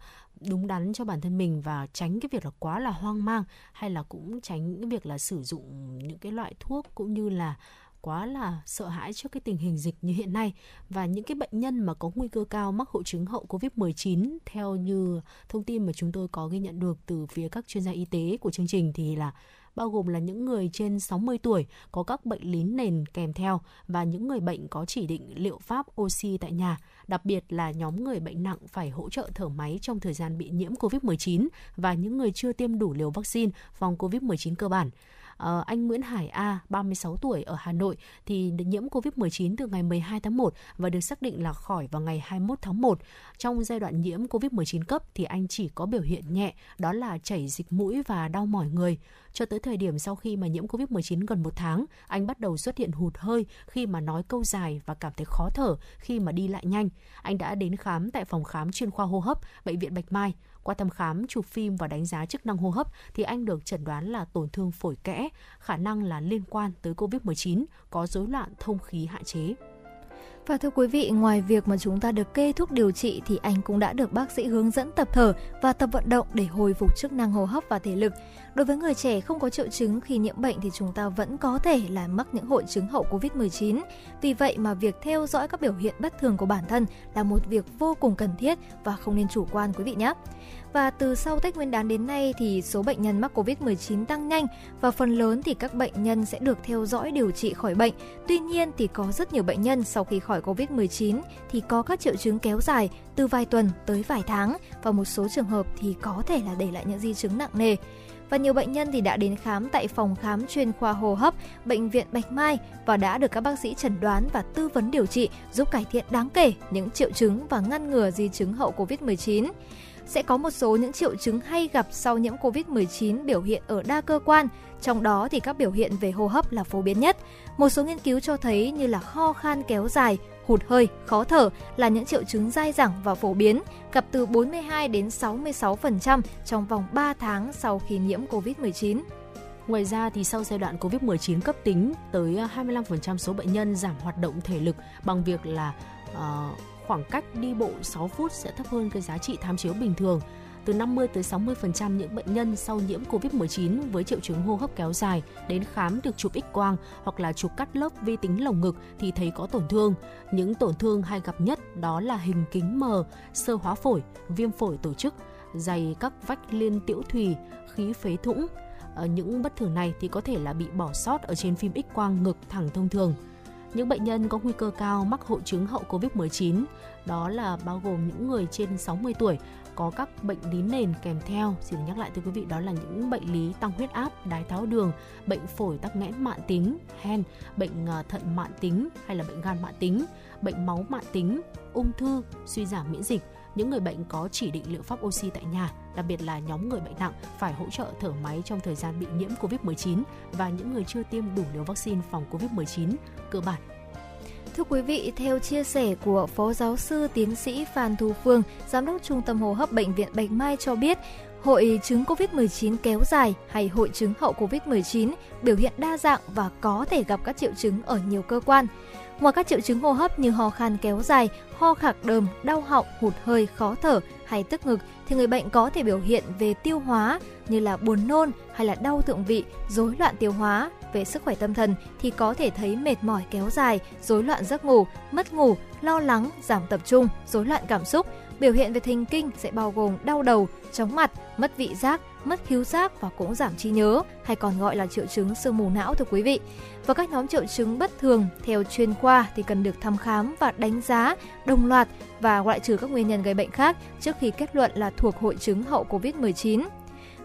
[SPEAKER 2] đúng đắn cho bản thân mình và tránh cái việc là quá là hoang mang hay là cũng tránh cái việc là sử dụng những cái loại thuốc cũng như là quá là sợ hãi trước cái tình hình dịch như hiện nay và những cái bệnh nhân mà có nguy cơ cao mắc hội chứng hậu Covid-19 theo như thông tin mà chúng tôi có ghi nhận được từ phía các chuyên gia y tế của chương trình thì là bao gồm là những người trên 60 tuổi có các bệnh lý nền kèm theo và những người bệnh có chỉ định liệu pháp oxy tại nhà, đặc biệt là nhóm người bệnh nặng phải hỗ trợ thở máy trong thời gian bị nhiễm COVID-19 và những người chưa tiêm đủ liều vaccine phòng COVID-19 cơ bản. Uh, anh Nguyễn Hải A, 36 tuổi ở Hà Nội thì nhiễm COVID-19 từ ngày 12 tháng 1 và được xác định là khỏi vào ngày 21 tháng 1. Trong giai đoạn nhiễm COVID-19 cấp thì anh chỉ có biểu hiện nhẹ, đó là chảy dịch mũi và đau mỏi người. Cho tới thời điểm sau khi mà nhiễm COVID-19 gần một tháng, anh bắt đầu xuất hiện hụt hơi khi mà nói câu dài và cảm thấy khó thở khi mà đi lại nhanh. Anh đã đến khám tại phòng khám chuyên khoa hô hấp, Bệnh viện Bạch Mai. Qua thăm khám, chụp phim và đánh giá chức năng hô hấp thì anh được chẩn đoán là tổn thương phổi kẽ, khả năng là liên quan tới COVID-19, có rối loạn thông khí hạn chế.
[SPEAKER 4] Và thưa quý vị, ngoài việc mà chúng ta được kê thuốc điều trị thì anh cũng đã được bác sĩ hướng dẫn tập thở và tập vận động để hồi phục chức năng hô hấp và thể lực. Đối với người trẻ không có triệu chứng khi nhiễm bệnh thì chúng ta vẫn có thể là mắc những hội chứng hậu Covid-19. Vì vậy mà việc theo dõi các biểu hiện bất thường của bản thân là một việc vô cùng cần thiết và không nên chủ quan, quý vị nhé. Và từ sau Tết Nguyên đán đến nay thì số bệnh nhân mắc Covid-19 tăng nhanh và phần lớn thì các bệnh nhân sẽ được theo dõi điều trị khỏi bệnh. Tuy nhiên thì có rất nhiều bệnh nhân sau khi khỏi Covid-19 thì có các triệu chứng kéo dài từ vài tuần tới vài tháng và một số trường hợp thì có thể là để lại những di chứng nặng nề và nhiều bệnh nhân thì đã đến khám tại phòng khám chuyên khoa hô hấp bệnh viện Bạch Mai và đã được các bác sĩ chẩn đoán và tư vấn điều trị giúp cải thiện đáng kể những triệu chứng và ngăn ngừa di chứng hậu Covid-19. sẽ có một số những triệu chứng hay gặp sau nhiễm COVID-19 biểu hiện ở đa cơ quan, trong đó thì các biểu hiện về hô hấp là phổ biến nhất. Một số nghiên cứu cho thấy như là ho khan kéo dài, hụt hơi, khó thở là những triệu chứng dai dẳng và phổ biến, gặp từ 42 đến 66% trong vòng 3 tháng sau khi nhiễm COVID-19.
[SPEAKER 2] Ngoài ra thì sau giai đoạn COVID-19 cấp tính, tới à, 25% số bệnh nhân giảm hoạt động thể lực bằng việc là uh, khoảng cách đi bộ 6 phút sẽ thấp hơn cái giá trị tham chiếu bình thường. Từ 50 tới 60% những bệnh nhân sau nhiễm COVID-19 với triệu chứng hô hấp kéo dài đến khám được chụp X-quang hoặc là chụp cắt lớp vi tính lồng ngực thì thấy có tổn thương. Những tổn thương hay gặp nhất đó là hình kính mờ, sơ hóa phổi, viêm phổi tổ chức, dày các vách liên tiễu thùy, khí phế thủng. Ở những bất thường này thì có thể là bị bỏ sót ở trên phim X-quang ngực thẳng thông thường những bệnh nhân có nguy cơ cao mắc hội chứng hậu Covid-19, đó là bao gồm những người trên 60 tuổi có các bệnh lý nền kèm theo. Xin nhắc lại thưa quý vị đó là những bệnh lý tăng huyết áp, đái tháo đường, bệnh phổi tắc nghẽn mạng tính, hen, bệnh ờ, thận mạng tính hay là bệnh gan mạng tính, bệnh máu mạng tính, ung thư, suy giảm miễn dịch, những người bệnh có chỉ định liệu pháp oxy tại nhà, đặc biệt là nhóm người bệnh nặng phải hỗ trợ thở máy trong thời gian bị nhiễm COVID-19 và những người chưa tiêm đủ liều vaccine phòng COVID-19 cơ bản
[SPEAKER 4] Thưa quý vị, theo chia sẻ của Phó Giáo sư Tiến sĩ Phan Thu Phương, Giám đốc Trung tâm Hô hấp Bệnh viện Bạch Mai cho biết, hội chứng COVID-19 kéo dài hay hội chứng hậu COVID-19 biểu hiện đa dạng và có thể gặp các triệu chứng ở nhiều cơ quan. Ngoài các triệu chứng hô hấp như ho khan kéo dài, ho khạc đờm, đau họng, hụt hơi, khó thở hay tức ngực thì người bệnh có thể biểu hiện về tiêu hóa như là buồn nôn hay là đau thượng vị, rối loạn tiêu hóa. Về sức khỏe tâm thần thì có thể thấy mệt mỏi kéo dài, rối loạn giấc ngủ, mất ngủ, lo lắng, giảm tập trung, rối loạn cảm xúc. Biểu hiện về thần kinh sẽ bao gồm đau đầu, chóng mặt, mất vị giác, mất khiếu giác và cũng giảm trí nhớ hay còn gọi là triệu chứng sương mù não thưa quý vị. Và các nhóm triệu chứng bất thường theo chuyên khoa thì cần được thăm khám và đánh giá đồng loạt và loại trừ các nguyên nhân gây bệnh khác trước khi kết luận là thuộc hội chứng hậu Covid-19.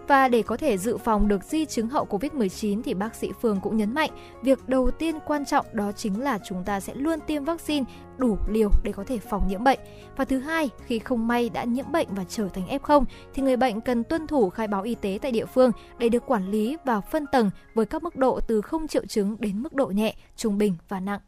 [SPEAKER 4] Và để có thể dự phòng được di chứng hậu Covid-19 thì bác sĩ Phương cũng nhấn mạnh, việc đầu tiên quan trọng đó chính là chúng ta sẽ luôn tiêm vaccine đủ liều để có thể phòng nhiễm bệnh. Và thứ hai, khi không may đã nhiễm bệnh và trở thành F0 thì người bệnh cần tuân thủ khai báo y tế tại địa phương để được quản lý và phân tầng với các mức độ từ không triệu chứng đến mức độ nhẹ, trung bình và nặng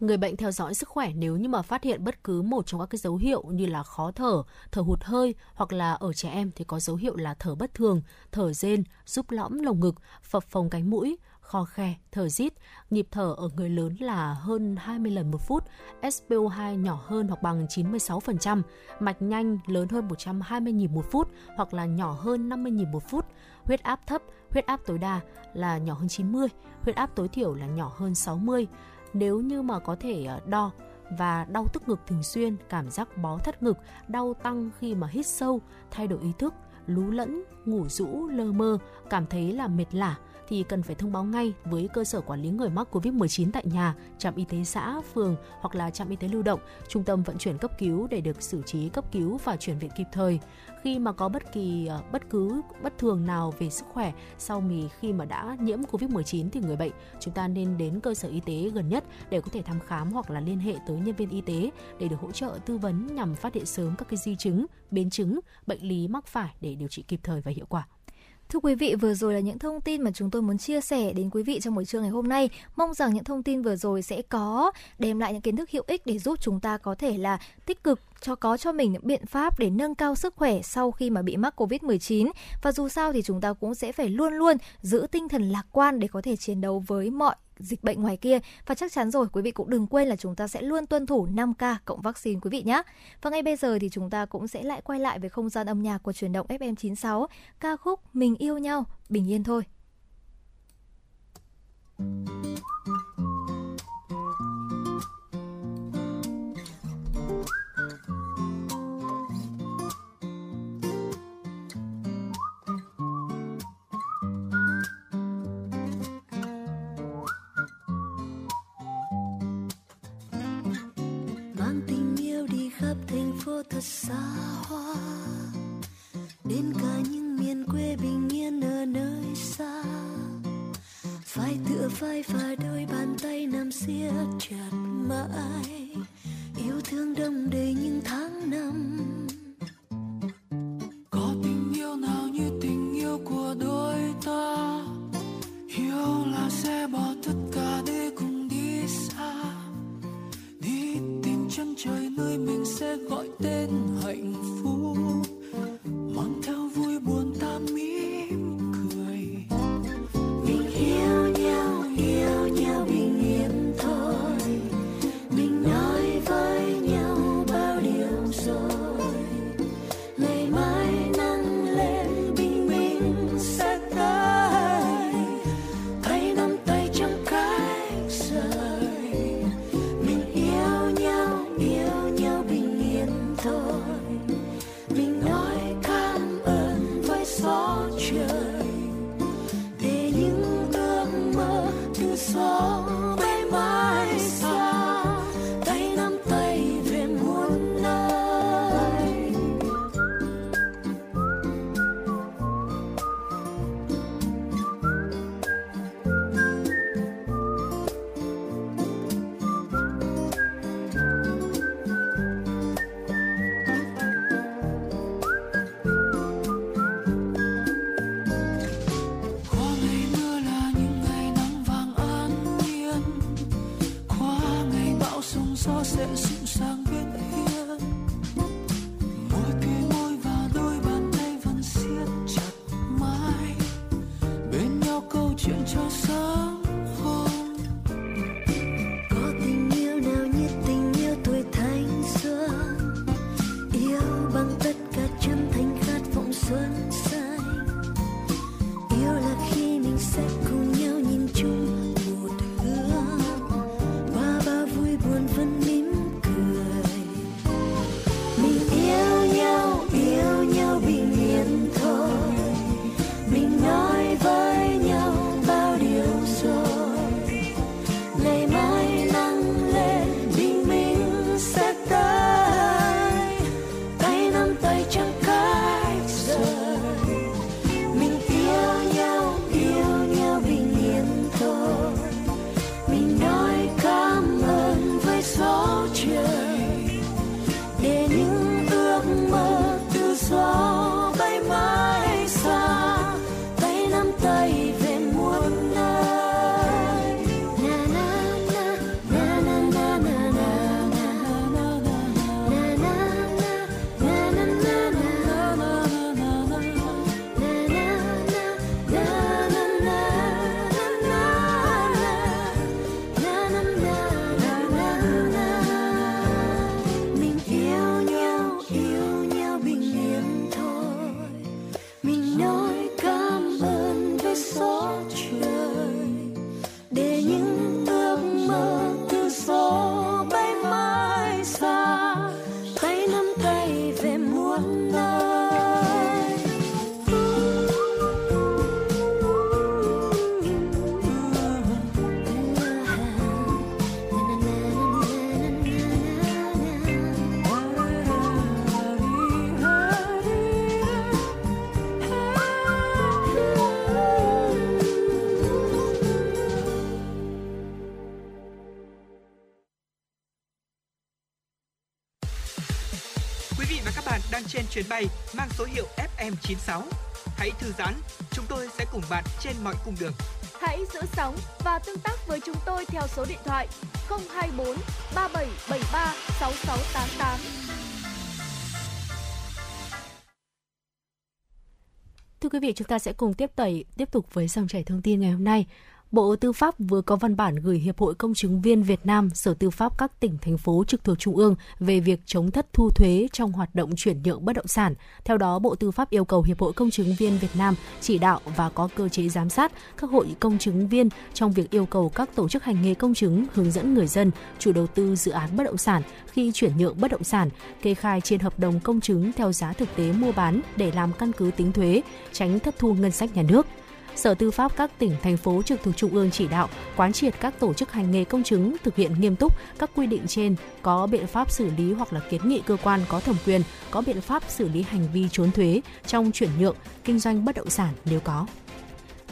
[SPEAKER 2] người bệnh theo dõi sức khỏe nếu như mà phát hiện bất cứ một trong các cái dấu hiệu như là khó thở, thở hụt hơi hoặc là ở trẻ em thì có dấu hiệu là thở bất thường, thở rên, giúp lõm lồng ngực, phập phồng cánh mũi, khò khe, thở rít, nhịp thở ở người lớn là hơn 20 lần một phút, SPO2 nhỏ hơn hoặc bằng 96%, mạch nhanh lớn hơn 120 nhịp một phút hoặc là nhỏ hơn 50 nhịp một phút, huyết áp thấp, huyết áp tối đa là nhỏ hơn 90, huyết áp tối thiểu là nhỏ hơn 60, nếu như mà có thể ờ, đo và đau tức ngực thường xuyên, cảm giác bó thắt ngực, đau tăng khi mà hít sâu, thay đổi ý thức, lú lẫn, ngủ rũ, lơ mơ, cảm thấy là mệt lả, thì cần phải thông báo ngay với cơ sở quản lý người mắc COVID-19 tại nhà, trạm y tế xã, phường hoặc là trạm y tế lưu động, trung tâm vận chuyển cấp cứu để được xử trí cấp cứu và chuyển viện kịp thời. Khi mà có bất kỳ ờ, bất cứ bất thường nào về sức khỏe sau mì khi mà đã nhiễm COVID-19 thì người bệnh chúng ta nên đến cơ sở y tế gần nhất để có thể thăm khám hoặc là liên hệ tới nhân viên y tế để được hỗ trợ tư vấn nhằm phát hiện sớm các cái di chứng, biến chứng, bệnh lý mắc phải để điều trị kịp thời và hiệu quả.
[SPEAKER 4] Thưa quý vị, vừa rồi là những thông tin mà chúng tôi muốn chia sẻ đến quý vị trong buổi trưa ngày hôm nay. Mong rằng những thông tin vừa rồi sẽ có đem lại những kiến thức hữu ích để giúp chúng ta có thể là tích cực cho, có cho mình những biện pháp để nâng cao sức khỏe sau khi mà bị mắc Covid-19 và dù sao thì chúng ta cũng sẽ phải luôn luôn giữ tinh thần lạc quan để có thể chiến đấu với mọi dịch bệnh ngoài kia và chắc chắn rồi, quý vị cũng đừng quên là chúng ta sẽ luôn tuân thủ 5K cộng vaccine, quý vị nhé. Và ngay bây giờ thì chúng ta cũng sẽ lại quay lại với không gian âm nhạc của truyền động FM96 ca khúc Mình yêu nhau, bình yên thôi.
[SPEAKER 8] Thank you xa hoa
[SPEAKER 3] chuyến bay mang số hiệu FM96. Hãy thư giãn, chúng tôi sẽ cùng bạn trên mọi cung đường.
[SPEAKER 9] Hãy giữ sóng và tương tác với chúng tôi theo số điện thoại 024 3773 6688.
[SPEAKER 2] Thưa quý vị, chúng ta sẽ cùng tiếp tẩy tiếp tục với dòng chảy thông tin ngày hôm nay. Bộ Tư pháp vừa có văn bản gửi Hiệp hội Công chứng viên Việt Nam, Sở Tư pháp các tỉnh, thành phố trực thuộc Trung ương về việc chống thất thu thuế trong hoạt động chuyển nhượng bất động sản. Theo đó, Bộ Tư pháp yêu cầu Hiệp hội Công chứng viên Việt Nam chỉ đạo và có cơ chế giám sát các hội công chứng viên trong việc yêu cầu các tổ chức hành nghề công chứng hướng dẫn người dân, chủ đầu tư dự án bất động sản khi chuyển nhượng bất động sản, kê khai trên hợp đồng công chứng theo giá thực tế mua bán để làm căn cứ tính thuế, tránh thất thu ngân sách nhà nước. Sở Tư pháp các tỉnh, thành phố trực thuộc Trung ương chỉ đạo quán triệt các tổ chức hành nghề công chứng thực hiện nghiêm túc các quy định trên, có biện pháp xử lý hoặc là kiến nghị cơ quan có thẩm quyền có biện pháp xử lý hành vi trốn thuế trong chuyển nhượng, kinh doanh bất động sản nếu có.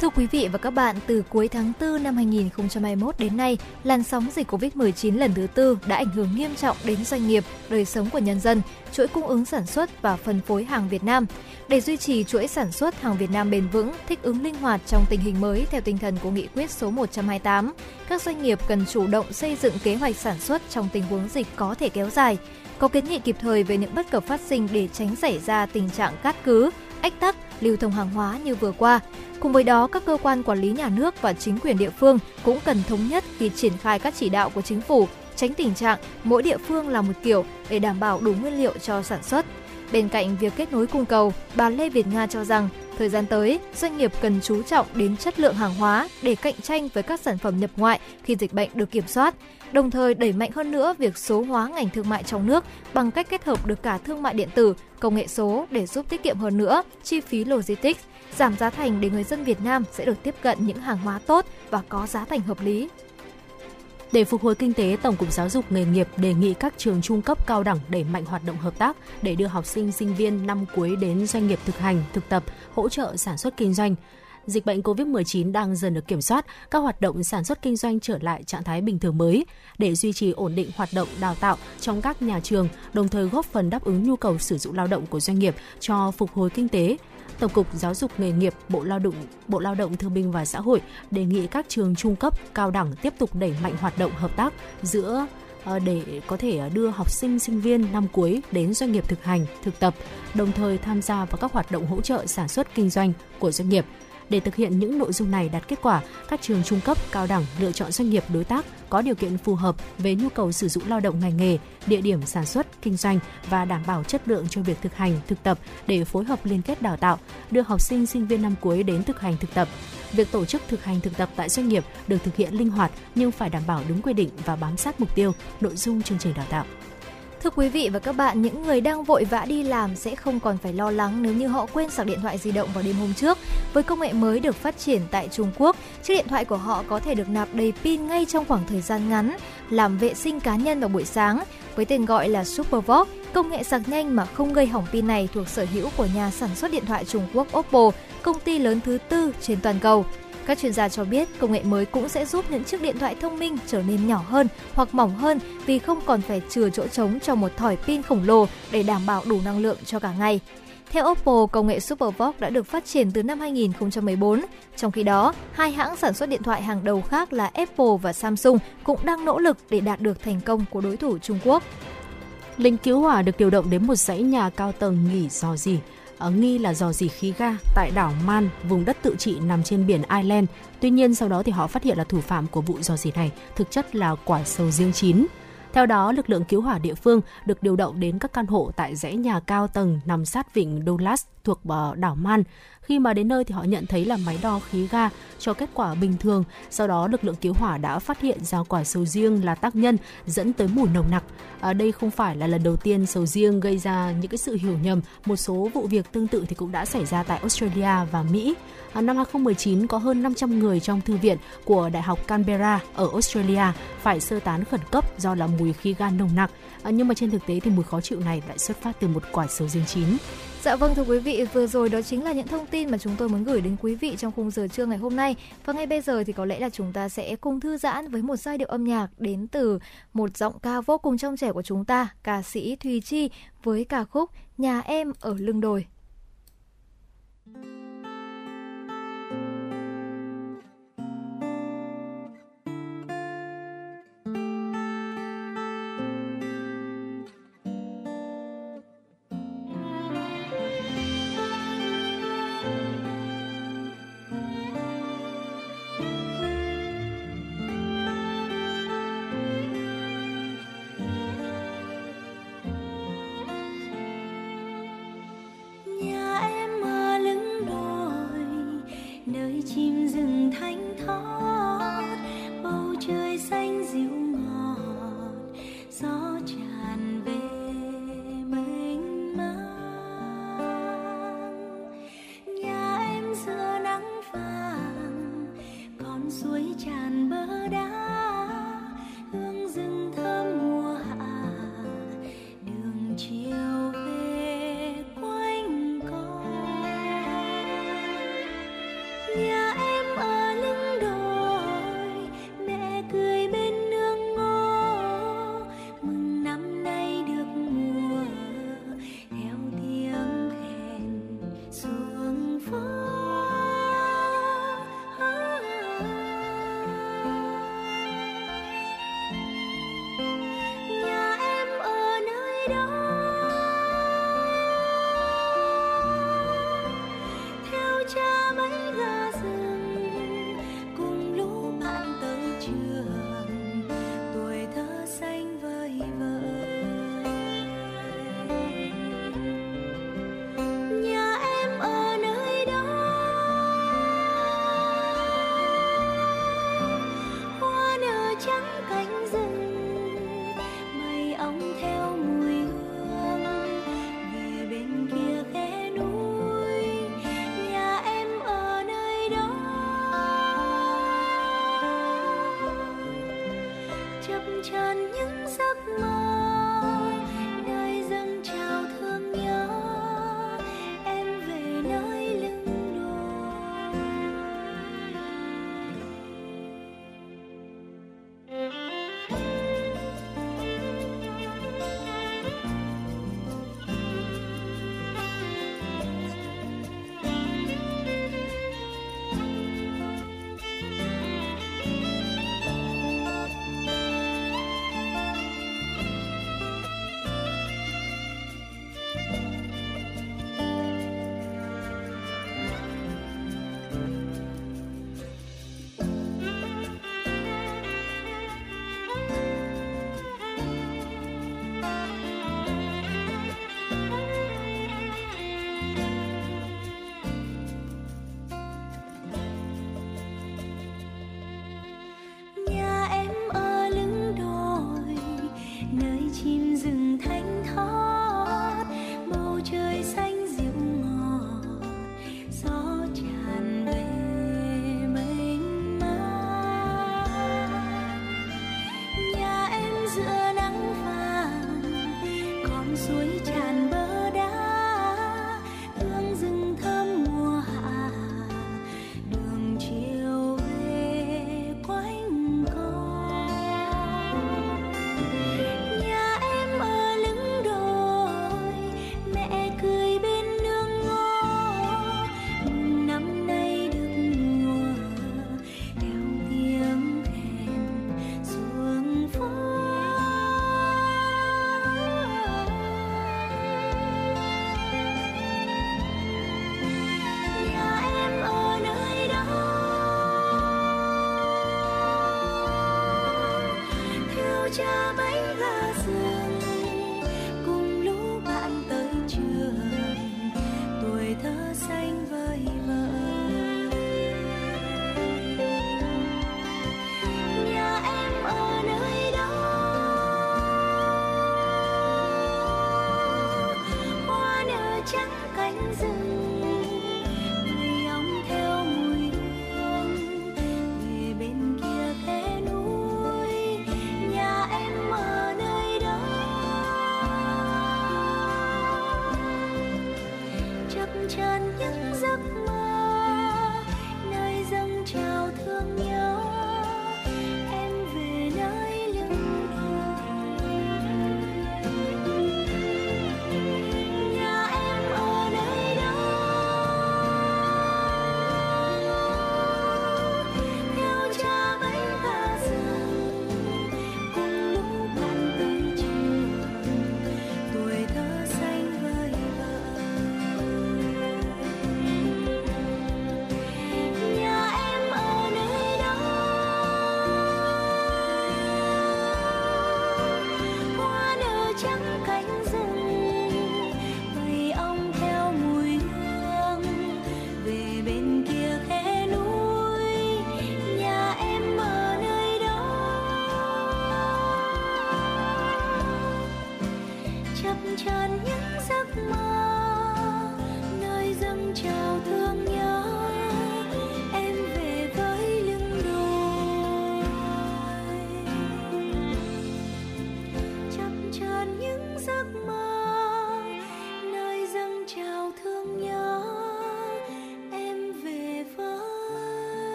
[SPEAKER 4] Thưa quý vị và các bạn, từ cuối tháng 4 năm 2021 đến nay, làn sóng dịch Covid-19 lần thứ tư đã ảnh hưởng nghiêm trọng đến doanh nghiệp, đời sống của nhân dân, chuỗi cung ứng sản xuất và phân phối hàng Việt Nam. Để duy trì chuỗi sản xuất hàng Việt Nam bền vững, thích ứng linh hoạt trong tình hình mới theo tinh thần của nghị quyết số 128, các doanh nghiệp cần chủ động xây dựng kế hoạch sản xuất trong tình huống dịch có thể kéo dài, có kiến nghị kịp thời về những bất cập phát sinh để tránh xảy ra tình trạng cát cứ, ách tắc, lưu thông hàng hóa như vừa qua. Cùng với đó, các cơ quan quản lý nhà nước và chính quyền địa phương cũng cần thống nhất khi triển khai các chỉ đạo của chính phủ, tránh tình trạng mỗi địa phương là một kiểu để đảm bảo đủ nguyên liệu cho sản xuất. Bên cạnh việc kết nối cung cầu, bà Lê Việt Nga cho rằng Thời gian tới, doanh nghiệp cần chú trọng đến chất lượng hàng hóa để cạnh tranh với các sản phẩm nhập ngoại khi dịch bệnh được kiểm soát, đồng thời đẩy mạnh hơn nữa việc số hóa ngành thương mại trong nước bằng cách kết hợp được cả thương mại điện tử, công nghệ số để giúp tiết kiệm hơn nữa chi phí logistics, giảm giá thành để người dân Việt Nam sẽ được tiếp cận những hàng hóa tốt và có giá thành hợp lý.
[SPEAKER 2] Để phục hồi kinh tế, Tổng cục Giáo dục nghề nghiệp đề nghị các trường trung cấp cao đẳng đẩy mạnh hoạt động hợp tác để đưa học sinh sinh viên năm cuối đến doanh nghiệp thực hành, thực tập, hỗ trợ sản xuất kinh doanh. Dịch bệnh COVID-19 đang dần được kiểm soát, các hoạt động sản xuất kinh doanh trở lại trạng thái bình thường mới để duy trì ổn định hoạt động đào tạo trong các nhà trường, đồng thời góp phần đáp ứng nhu cầu sử dụng lao động của doanh nghiệp cho phục hồi kinh tế, Tổng cục Giáo dục nghề nghiệp, Bộ Lao động, Bộ Lao động Thương binh và Xã hội đề nghị các trường trung cấp, cao đẳng tiếp tục đẩy mạnh hoạt động hợp tác giữa ờ, để có thể đưa học sinh sinh viên năm cuối đến doanh nghiệp thực hành, thực tập, đồng thời tham gia vào các hoạt động hỗ trợ sản xuất kinh doanh của doanh nghiệp. Để thực hiện những nội dung này đạt kết quả, các trường trung cấp, cao đẳng lựa chọn doanh nghiệp đối tác có điều kiện phù hợp về nhu cầu sử dụng lao động ngành nghề, địa điểm sản xuất, kinh doanh và đảm bảo chất lượng cho việc thực hành, thực tập để phối hợp liên kết đào tạo, đưa học sinh sinh viên năm cuối đến thực hành thực tập. Việc tổ chức thực hành thực tập tại doanh nghiệp được thực hiện linh hoạt nhưng phải đảm bảo đúng quy định và bám sát mục tiêu, nội dung chương trình đào tạo.
[SPEAKER 4] Thưa quý vị và các bạn, những người đang vội vã đi làm sẽ không còn phải lo lắng nếu như họ quên sạc điện thoại di động vào đêm hôm trước. Với công nghệ mới được phát triển tại Trung Quốc, chiếc điện thoại của họ có thể được nạp đầy pin ngay trong khoảng thời gian ngắn, làm vệ sinh cá nhân vào buổi sáng. Với tên gọi là SuperVOOC, công nghệ sạc nhanh mà không gây hỏng pin này thuộc sở hữu của nhà sản xuất điện thoại Trung Quốc Oppo, công ty lớn thứ tư trên toàn cầu. Các chuyên gia cho biết công nghệ mới cũng sẽ giúp những chiếc điện thoại thông minh trở nên nhỏ hơn hoặc mỏng hơn vì không còn phải chừa chỗ trống cho một thỏi pin khổng lồ để đảm bảo đủ năng lượng cho cả ngày. Theo Oppo, công nghệ SuperVOOC đã được phát triển từ năm 2014. Trong khi đó, hai hãng sản xuất điện thoại hàng đầu khác là Apple và Samsung cũng đang nỗ lực để đạt được thành công của đối thủ Trung Quốc.
[SPEAKER 2] Lính cứu hỏa được điều động đến một dãy nhà cao tầng nghỉ dò dỉ Ờ, nghi là dò dỉ khí ga tại đảo Man, vùng đất tự trị nằm trên biển Ireland. Tuy nhiên sau đó thì họ phát hiện là thủ phạm của vụ dò dỉ này thực chất là quả sầu riêng chín. Theo đó, lực lượng cứu hỏa địa phương được điều động đến các căn hộ tại dãy nhà cao tầng nằm sát vịnh Douglas thuộc ờ, đảo Man. Khi mà đến nơi thì họ nhận thấy là máy đo khí ga cho kết quả bình thường. Sau đó lực lượng cứu hỏa đã phát hiện ra quả sầu riêng là tác nhân dẫn tới mùi nồng nặc. À, đây không phải là lần đầu tiên sầu riêng gây ra những cái sự hiểu nhầm. Một số vụ việc tương tự thì cũng đã xảy ra tại Australia và Mỹ. À, năm 2019 có hơn 500 người trong thư viện của Đại học Canberra ở Australia phải sơ tán khẩn cấp do là mùi khí ga nồng nặc. À, nhưng mà trên thực tế thì mùi khó chịu này lại xuất phát từ một quả sầu riêng chín.
[SPEAKER 4] Dạ vâng thưa quý vị, vừa rồi đó chính là những thông tin mà chúng tôi muốn gửi đến quý vị trong khung giờ trưa ngày hôm nay. Và ngay bây giờ thì có lẽ là chúng ta sẽ cùng thư giãn với một giai điệu âm nhạc đến từ một giọng ca vô cùng trong trẻ của chúng ta, ca sĩ Thùy Chi với ca khúc Nhà em ở lưng đồi.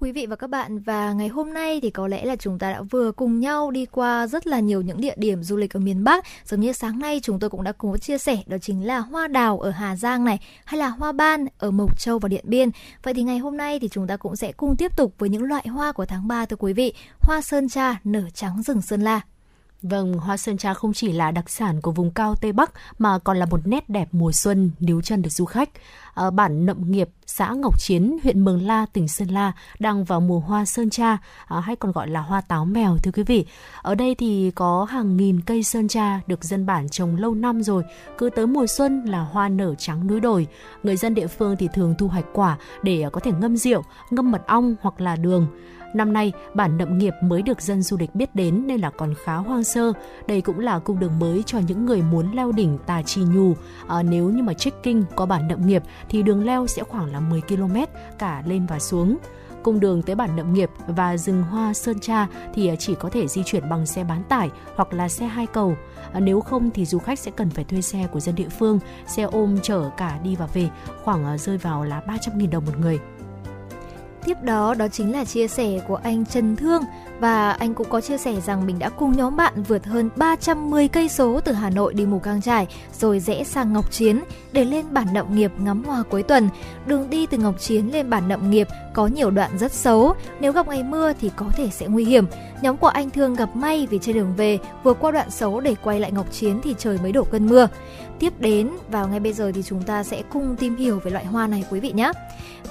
[SPEAKER 4] Quý vị và các bạn, và ngày hôm nay thì có lẽ là chúng ta đã vừa cùng nhau đi qua rất là nhiều những địa điểm du lịch ở miền Bắc. Giống như sáng nay chúng tôi cũng đã cùng chia sẻ đó chính là hoa đào ở Hà Giang này hay là hoa ban ở Mộc Châu và Điện Biên. Vậy thì ngày hôm nay thì chúng ta cũng sẽ cùng tiếp tục với những loại hoa của tháng 3 thưa quý vị. Hoa sơn tra nở trắng rừng Sơn La.
[SPEAKER 2] Vâng, hoa sơn tra không chỉ là đặc sản của vùng cao Tây Bắc mà còn là một nét đẹp mùa xuân níu chân được du khách. Ở bản Nậm Nghiệp, xã Ngọc Chiến, huyện Mường La, tỉnh Sơn La đang vào mùa hoa sơn tra à, ờ, hay còn gọi là hoa táo mèo thưa quý vị. Ở đây thì có hàng nghìn cây sơn tra được dân bản trồng lâu năm rồi. Cứ tới mùa xuân là hoa nở trắng núi đồi. Người dân địa phương thì thường thu hoạch quả để ờ, có thể ngâm rượu, ngâm mật ong hoặc là đường Năm nay, bản Nậm Nghiệp mới được dân du lịch biết đến nên là còn khá hoang sơ. Đây cũng là cung đường mới cho những người muốn leo đỉnh Tà Chi Nhù. À, nếu như mà trekking qua bản Nậm Nghiệp thì đường leo sẽ khoảng là 10 km cả lên và xuống cung đường tới bản Nậm Nghiệp và rừng hoa Sơn Tra thì à, chỉ có thể di chuyển bằng xe bán tải hoặc là xe hai cầu. À, nếu không thì du khách sẽ cần phải thuê xe của dân địa phương, xe ôm chở cả đi và về, khoảng à, rơi vào là 300.000 đồng một người.
[SPEAKER 4] Tiếp đó đó chính là chia sẻ của anh Trần Thương và anh cũng có chia sẻ rằng mình đã cùng nhóm bạn vượt hơn 310 cây số từ Hà Nội đi Mù Cang Trải rồi rẽ sang Ngọc Chiến để lên bản Nậm Nghiệp ngắm hoa cuối tuần. Đường đi từ Ngọc Chiến lên bản Nậm Nghiệp có nhiều đoạn rất xấu, nếu gặp ngày mưa thì có thể sẽ nguy hiểm. Nhóm của anh Thương gặp may vì trên đường về vừa qua đoạn xấu để quay lại Ngọc Chiến thì trời mới đổ cơn mưa. Tiếp đến vào ngay bây giờ thì chúng ta sẽ cùng tìm hiểu về loại hoa này quý vị nhé.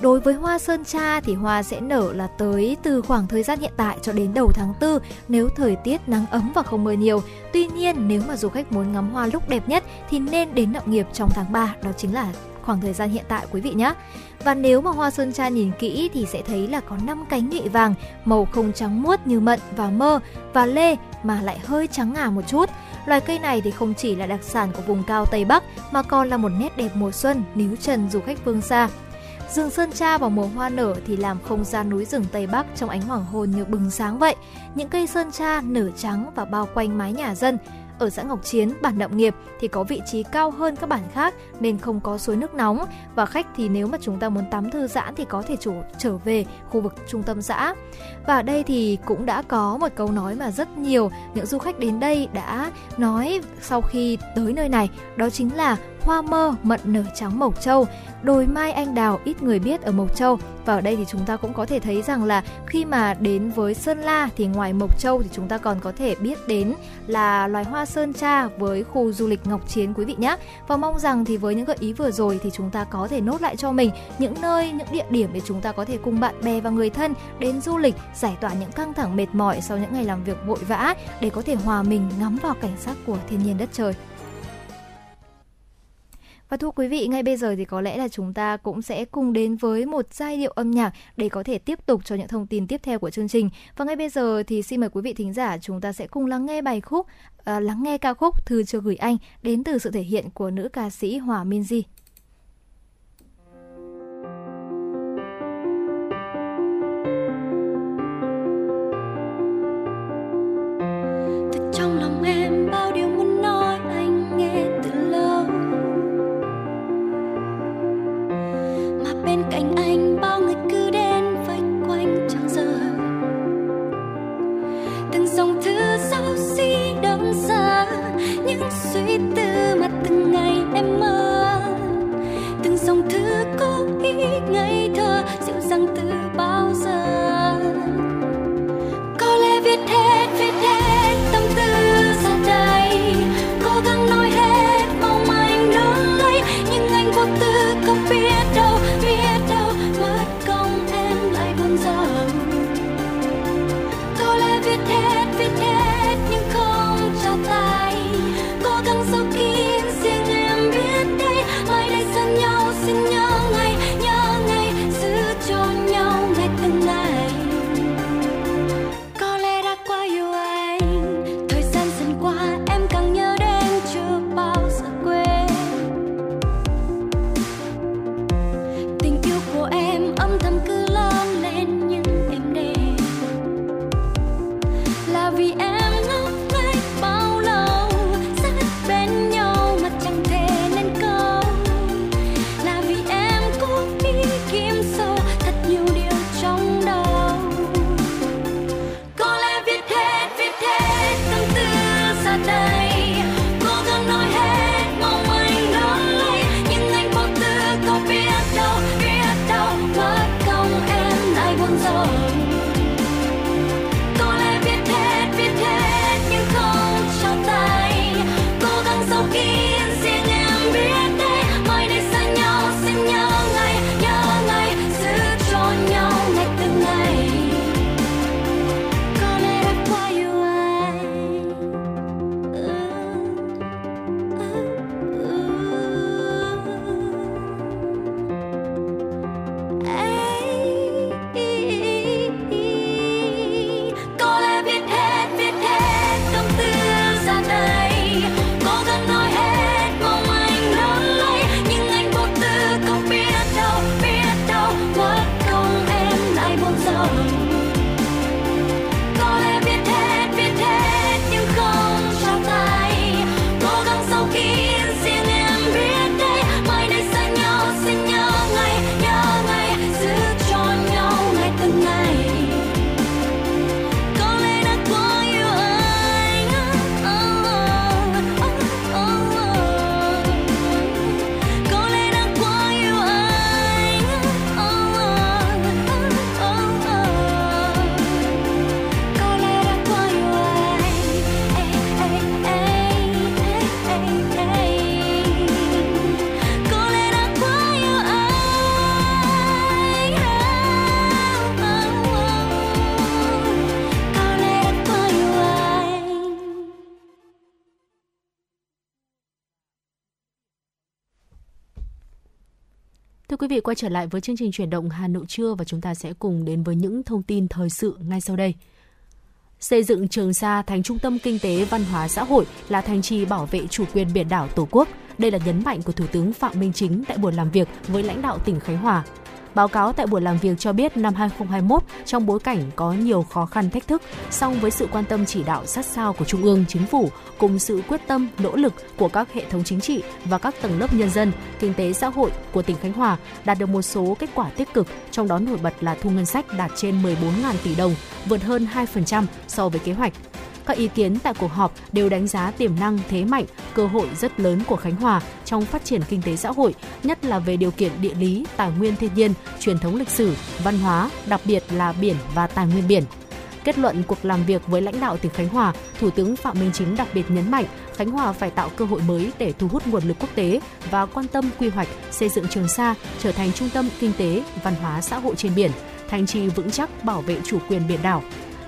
[SPEAKER 4] Đối với hoa sơn tra thì hoa sẽ nở là tới từ khoảng thời gian hiện tại cho đến đầu tháng 4 nếu thời tiết nắng ấm và không mưa nhiều. Tuy nhiên nếu mà du khách muốn ngắm hoa lúc đẹp nhất thì nên đến nậm nghiệp trong tháng 3, đó chính là khoảng thời gian hiện tại quý vị nhé. Và nếu mà hoa sơn tra nhìn kỹ thì sẽ thấy là có 5 cánh nhụy vàng, màu không trắng muốt như mận và mơ và lê mà lại hơi trắng ngà một chút. Loài cây này thì không chỉ là đặc sản của vùng cao Tây Bắc mà còn là một nét đẹp mùa xuân níu trần du khách phương xa. Rừng Sơn Tra vào mùa hoa nở thì làm không gian núi rừng Tây Bắc trong ánh hoàng hôn như bừng sáng vậy. Những cây sơn tra nở trắng và bao quanh mái nhà dân, ở xã Ngọc Chiến, bản Nậm Nghiệp thì có vị trí cao hơn các bản khác nên không có suối nước nóng và khách thì nếu mà chúng ta muốn tắm thư giãn thì có thể chủ trở về khu vực trung tâm xã. Và ở đây thì cũng đã có một câu nói mà rất nhiều những du khách đến đây đã nói sau khi tới nơi này, đó chính là hoa mơ mận nở trắng Mộc Châu, đồi mai anh đào ít người biết ở Mộc Châu. Và ở đây thì chúng ta cũng có thể thấy rằng là khi mà đến với Sơn La thì ngoài Mộc Châu thì chúng ta còn có thể biết đến là loài hoa sơn tra với khu du lịch Ngọc Chiến quý vị nhé. Và mong rằng thì với những gợi ý vừa rồi thì chúng ta có thể nốt lại cho mình những nơi, những địa điểm để chúng ta có thể cùng bạn bè và người thân đến du lịch, giải tỏa những căng thẳng mệt mỏi sau những ngày làm việc vội vã để có thể hòa mình ngắm vào cảnh sắc của thiên nhiên đất trời. Và thưa quý vị, ngay bây giờ thì có lẽ là chúng ta cũng sẽ cùng đến với một giai điệu âm nhạc để có thể tiếp tục cho những thông tin tiếp theo của chương trình. Và ngay bây giờ thì xin mời quý vị thính giả chúng ta sẽ cùng lắng nghe bài khúc, à, lắng nghe ca khúc Thư chưa gửi anh đến từ sự thể hiện của nữ ca sĩ Hòa Minzy.
[SPEAKER 2] Thưa quý vị, quay trở lại với chương trình chuyển động Hà Nội trưa và chúng ta sẽ cùng đến với những thông tin thời sự ngay sau đây. Xây dựng Trường Sa thành trung tâm kinh tế văn hóa xã hội là thành trì bảo vệ chủ quyền biển đảo Tổ quốc. Đây là nhấn mạnh của Thủ tướng Phạm Minh Chính tại buổi làm việc với lãnh đạo tỉnh Khánh Hòa. Báo cáo tại buổi làm việc cho biết năm 2021, trong bối cảnh có nhiều khó khăn thách thức, song với sự quan tâm chỉ đạo sát sao của Trung ương, Chính phủ cùng sự quyết tâm, nỗ lực của các hệ thống chính trị và các tầng lớp nhân dân, kinh tế xã hội của tỉnh Khánh Hòa đạt được một số kết quả tích cực, trong đó nổi bật là thu ngân sách đạt trên 14.000 tỷ đồng, vượt hơn 2% so với kế hoạch. Các ý kiến tại cuộc họp đều đánh giá tiềm năng, thế mạnh, cơ hội rất lớn của Khánh Hòa trong phát triển kinh tế xã hội, nhất là về điều kiện địa lý, tài nguyên thiên nhiên, truyền thống lịch sử, văn hóa, đặc biệt là biển và tài nguyên biển. Kết luận cuộc làm việc với lãnh đạo tỉnh Khánh Hòa, Thủ tướng Phạm Minh Chính đặc biệt nhấn mạnh Khánh Hòa phải tạo cơ hội mới để thu hút nguồn lực quốc tế và quan tâm quy hoạch xây dựng Trường Sa trở thành trung tâm kinh tế, văn hóa xã hội trên biển, thành trì vững chắc bảo vệ chủ quyền biển đảo,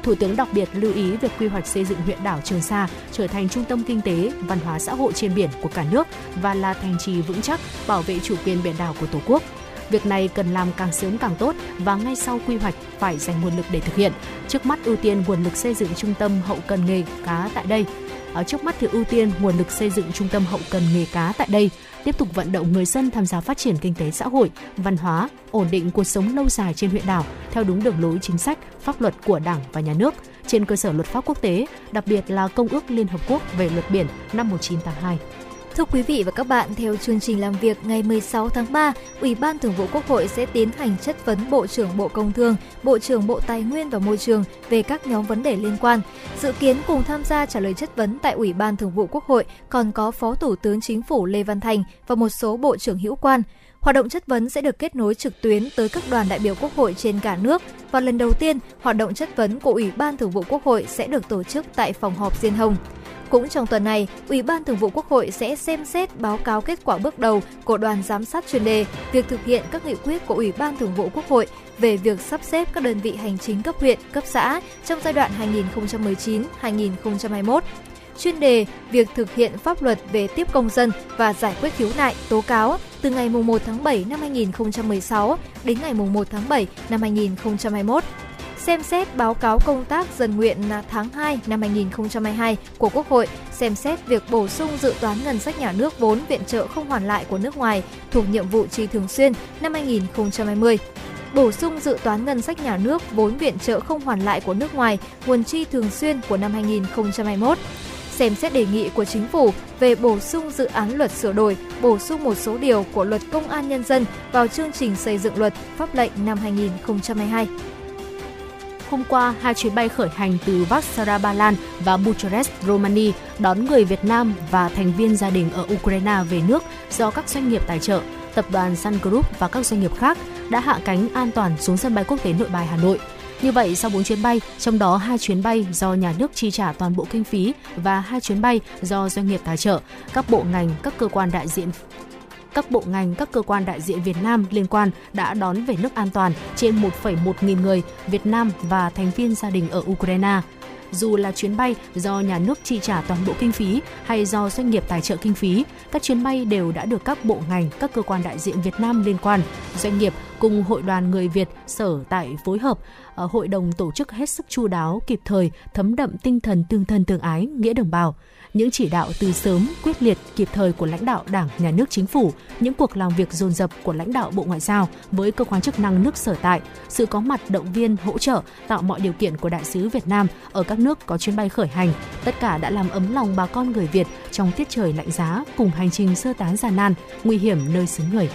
[SPEAKER 2] Thủ tướng đặc biệt lưu ý việc quy hoạch xây dựng huyện đảo Trường Sa trở thành trung tâm kinh tế, văn hóa xã hội trên biển của cả nước và là thành trì vững chắc bảo vệ chủ quyền biển đảo của Tổ quốc. Việc này cần làm càng sớm càng tốt và ngay sau quy hoạch phải dành nguồn lực để thực hiện. Trước mắt ưu tiên nguồn lực xây dựng trung tâm hậu cần nghề cá tại đây. Ở trước mắt thì ưu tiên nguồn lực xây dựng trung tâm hậu cần nghề cá tại đây, tiếp tục vận động người dân tham gia phát triển kinh tế xã hội, văn hóa, ổn định cuộc sống lâu dài trên huyện đảo theo đúng đường lối chính sách, pháp luật của Đảng và Nhà nước trên cơ sở luật pháp quốc tế, đặc biệt là Công ước Liên Hợp Quốc về luật biển năm 1982.
[SPEAKER 4] Thưa quý vị và các bạn, theo chương trình làm việc ngày 16 tháng 3, Ủy ban Thường vụ Quốc hội sẽ tiến hành chất vấn Bộ trưởng Bộ Công Thương, Bộ trưởng Bộ Tài nguyên và Môi trường về các nhóm vấn đề liên quan. Dự kiến cùng tham gia trả lời chất vấn tại Ủy ban Thường vụ Quốc hội còn có Phó Thủ tướng Chính phủ Lê Văn Thành và một số bộ trưởng hữu quan. Hoạt động chất vấn sẽ được kết nối trực tuyến tới các đoàn đại biểu Quốc hội trên cả nước và lần đầu tiên, hoạt động chất vấn của Ủy ban Thường vụ Quốc hội sẽ được tổ chức tại phòng họp Diên Hồng. Cũng trong tuần này, Ủy ban Thường vụ Quốc hội sẽ xem xét báo cáo kết quả bước đầu của đoàn giám sát chuyên đề việc thực hiện các nghị quyết của Ủy ban Thường vụ Quốc hội về việc sắp xếp các đơn vị hành chính cấp huyện, cấp xã trong giai đoạn 2019-2021 chuyên đề việc thực hiện pháp luật về tiếp công dân và giải quyết khiếu nại, tố cáo từ ngày 1 tháng 7 năm 2016 đến ngày 1 tháng 7 năm 2021 xem xét báo cáo công tác dân nguyện tháng 2 năm 2022 của Quốc hội, xem xét việc bổ sung dự toán ngân sách nhà nước vốn viện trợ không hoàn lại của nước ngoài thuộc nhiệm vụ chi thường xuyên năm 2020 bổ sung dự toán ngân sách nhà nước vốn viện trợ không hoàn lại của nước ngoài nguồn chi thường xuyên của năm 2021 xem xét đề nghị của chính phủ về bổ sung dự án luật sửa đổi, bổ sung một số điều của luật công an nhân dân vào chương trình xây dựng luật pháp lệnh năm 2022.
[SPEAKER 2] Hôm qua, hai chuyến bay khởi hành từ Vassara, Ba Lan và Bucharest, Romania đón người Việt Nam và thành viên gia đình ở Ukraine về nước do các doanh nghiệp tài trợ, tập đoàn Sun Group và các doanh nghiệp khác đã hạ cánh an toàn xuống sân bay quốc tế Nội Bài Hà Nội. Như vậy, sau 4 chuyến bay, trong đó hai chuyến bay do nhà nước chi trả toàn bộ kinh phí và hai chuyến bay do doanh nghiệp tài trợ, các bộ ngành, các cơ quan đại diện các bộ ngành, các cơ quan đại diện Việt Nam liên quan đã đón về nước an toàn trên 1,1 nghìn người Việt Nam và thành viên gia đình ở Ukraine. Dù là chuyến bay do nhà nước chi trả toàn bộ kinh phí hay do doanh nghiệp tài trợ kinh phí, các chuyến bay đều đã được các bộ ngành, các cơ quan đại diện Việt Nam liên quan, doanh nghiệp cùng hội đoàn người Việt sở tại phối hợp ờ, hội đồng tổ chức hết sức chu đáo, kịp thời, thấm đậm tinh thần tương thân tương ái, nghĩa đồng bào những chỉ đạo từ sớm, quyết liệt, kịp thời của lãnh đạo Đảng, Nhà nước, Chính phủ, những cuộc làm việc dồn dập của lãnh đạo Bộ Ngoại giao với cơ quan chức năng nước sở tại, sự có mặt động viên, hỗ trợ, tạo mọi điều kiện của đại sứ Việt Nam ở các nước có chuyến bay khởi hành, tất cả đã làm ấm lòng bà con người Việt trong tiết trời lạnh giá cùng hành trình sơ tán gian nan, nguy hiểm nơi xứ người.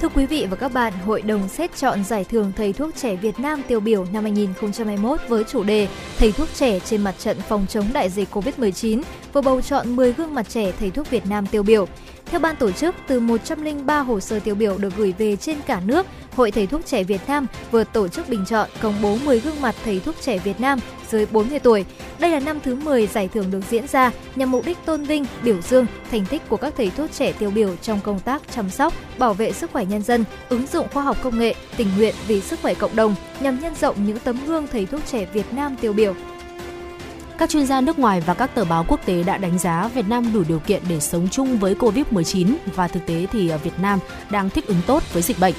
[SPEAKER 4] Thưa quý vị và các bạn, Hội đồng xét chọn giải thưởng Thầy thuốc trẻ Việt Nam tiêu biểu năm 2021 với chủ đề Thầy thuốc trẻ trên mặt trận phòng chống đại dịch COVID-19 vừa bầu chọn 10 gương mặt trẻ thầy thuốc Việt Nam tiêu biểu. Theo ban tổ chức, từ 103 hồ sơ tiêu biểu được gửi về trên cả nước, Hội Thầy thuốc trẻ Việt Nam vừa tổ chức bình chọn công bố 10 gương mặt thầy thuốc trẻ Việt Nam dưới 40 tuổi. Đây là năm thứ 10 giải thưởng được diễn ra nhằm mục đích tôn vinh, biểu dương thành tích của các thầy thuốc trẻ tiêu biểu trong công tác chăm sóc, bảo vệ sức khỏe nhân dân, ứng dụng khoa học công nghệ, tình nguyện vì sức khỏe cộng đồng nhằm nhân rộng những tấm gương thầy thuốc trẻ Việt Nam tiêu biểu
[SPEAKER 2] các chuyên gia nước ngoài và các tờ báo quốc tế đã đánh giá Việt Nam đủ điều kiện để sống chung với Covid-19 và thực tế thì à, Việt Nam đang thích ứng tốt với dịch bệnh.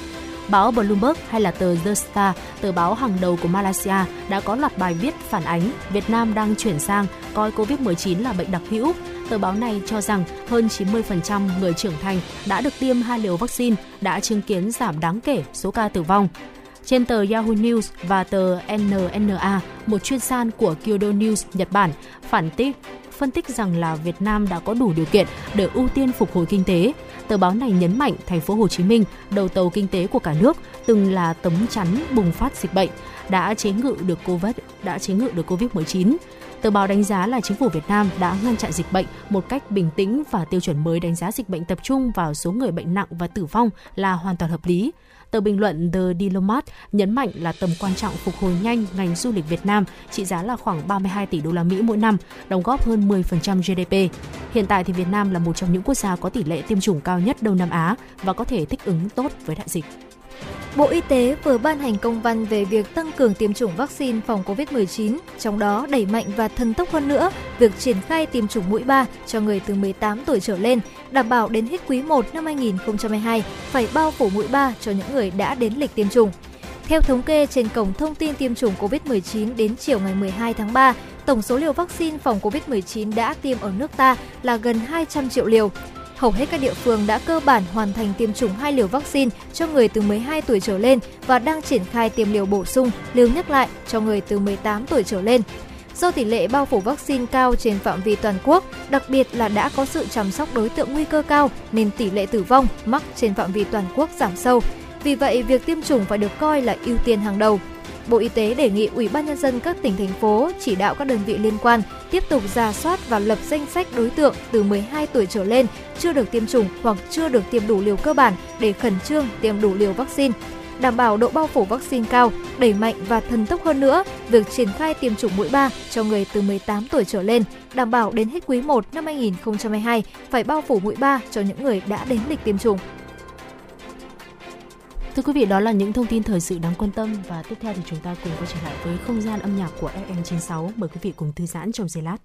[SPEAKER 2] Báo Bloomberg hay là tờ The Star, tờ báo hàng đầu của Malaysia đã có loạt bài viết phản ánh Việt Nam đang chuyển sang coi Covid-19 là bệnh đặc hữu. Tờ báo này cho rằng hơn 90% người trưởng thành đã được tiêm hai liều vaccine đã chứng kiến giảm đáng kể số ca tử vong. Trên tờ Yahoo News và tờ NNA, một chuyên san của Kyodo News Nhật Bản phản tích phân tích rằng là Việt Nam đã có đủ điều kiện để ưu tiên phục hồi kinh tế. Tờ báo này nhấn mạnh thành phố Hồ Chí Minh, đầu tàu kinh tế của cả nước, từng là tấm chắn bùng phát dịch bệnh, đã chế ngự được Covid, đã chế ngự được Covid-19. Tờ báo đánh giá là chính phủ Việt Nam đã ngăn chặn dịch bệnh một cách bình tĩnh và tiêu chuẩn mới đánh giá dịch bệnh tập trung vào số người bệnh nặng và tử vong là hoàn toàn hợp lý. Tờ bình luận The Diplomat nhấn mạnh là tầm quan trọng phục hồi nhanh ngành du lịch Việt Nam trị giá là khoảng 32 tỷ đô la Mỹ mỗi năm, đóng góp hơn 10% GDP. Hiện tại thì Việt Nam là một trong những quốc gia có tỷ lệ tiêm chủng cao nhất Đông Nam Á và có thể thích ứng tốt với đại dịch.
[SPEAKER 4] Bộ Y tế vừa ban hành công văn về việc tăng cường tiêm chủng vaccine phòng COVID-19, trong đó đẩy mạnh và thần tốc hơn nữa việc triển khai tiêm chủng mũi 3 cho người từ 18 tuổi trở lên, đảm bảo đến hết quý 1 năm 2022 phải bao phủ mũi 3 cho những người đã đến lịch tiêm chủng. Theo thống kê trên cổng thông tin tiêm chủng COVID-19 đến chiều ngày 12 tháng 3, tổng số liều vaccine phòng COVID-19 đã tiêm ở nước ta là gần 200 triệu liều hầu hết các địa phương đã cơ bản hoàn thành tiêm chủng hai liều vaccine cho người từ 12 tuổi trở lên và đang triển khai tiêm liều bổ sung, liều nhắc lại cho người từ 18 tuổi trở lên. Do tỷ lệ bao phủ vaccine cao trên phạm vi toàn quốc, đặc biệt là đã có sự chăm sóc đối tượng nguy cơ cao nên tỷ lệ tử vong mắc trên phạm vi toàn quốc giảm sâu. Vì vậy, việc tiêm chủng phải được coi là ưu tiên hàng đầu. Bộ Y tế đề nghị Ủy ban nhân dân các tỉnh thành phố chỉ đạo các đơn vị liên quan tiếp tục ra soát và lập danh sách đối tượng từ 12 tuổi trở lên chưa được tiêm chủng hoặc chưa được tiêm đủ liều cơ bản để khẩn trương tiêm đủ liều vaccine đảm bảo độ bao phủ vaccine cao, đẩy mạnh và thần tốc hơn nữa việc triển khai tiêm chủng mũi 3 cho người từ 18 tuổi trở lên, đảm bảo đến hết quý 1 năm 2022 phải bao phủ mũi 3 cho những người đã đến lịch tiêm chủng.
[SPEAKER 2] Thưa quý vị, đó là những thông tin thời sự đáng quan tâm và tiếp theo thì chúng ta cùng quay trở lại với không gian âm nhạc của FM96. Mời quý vị cùng thư giãn trong giây lát.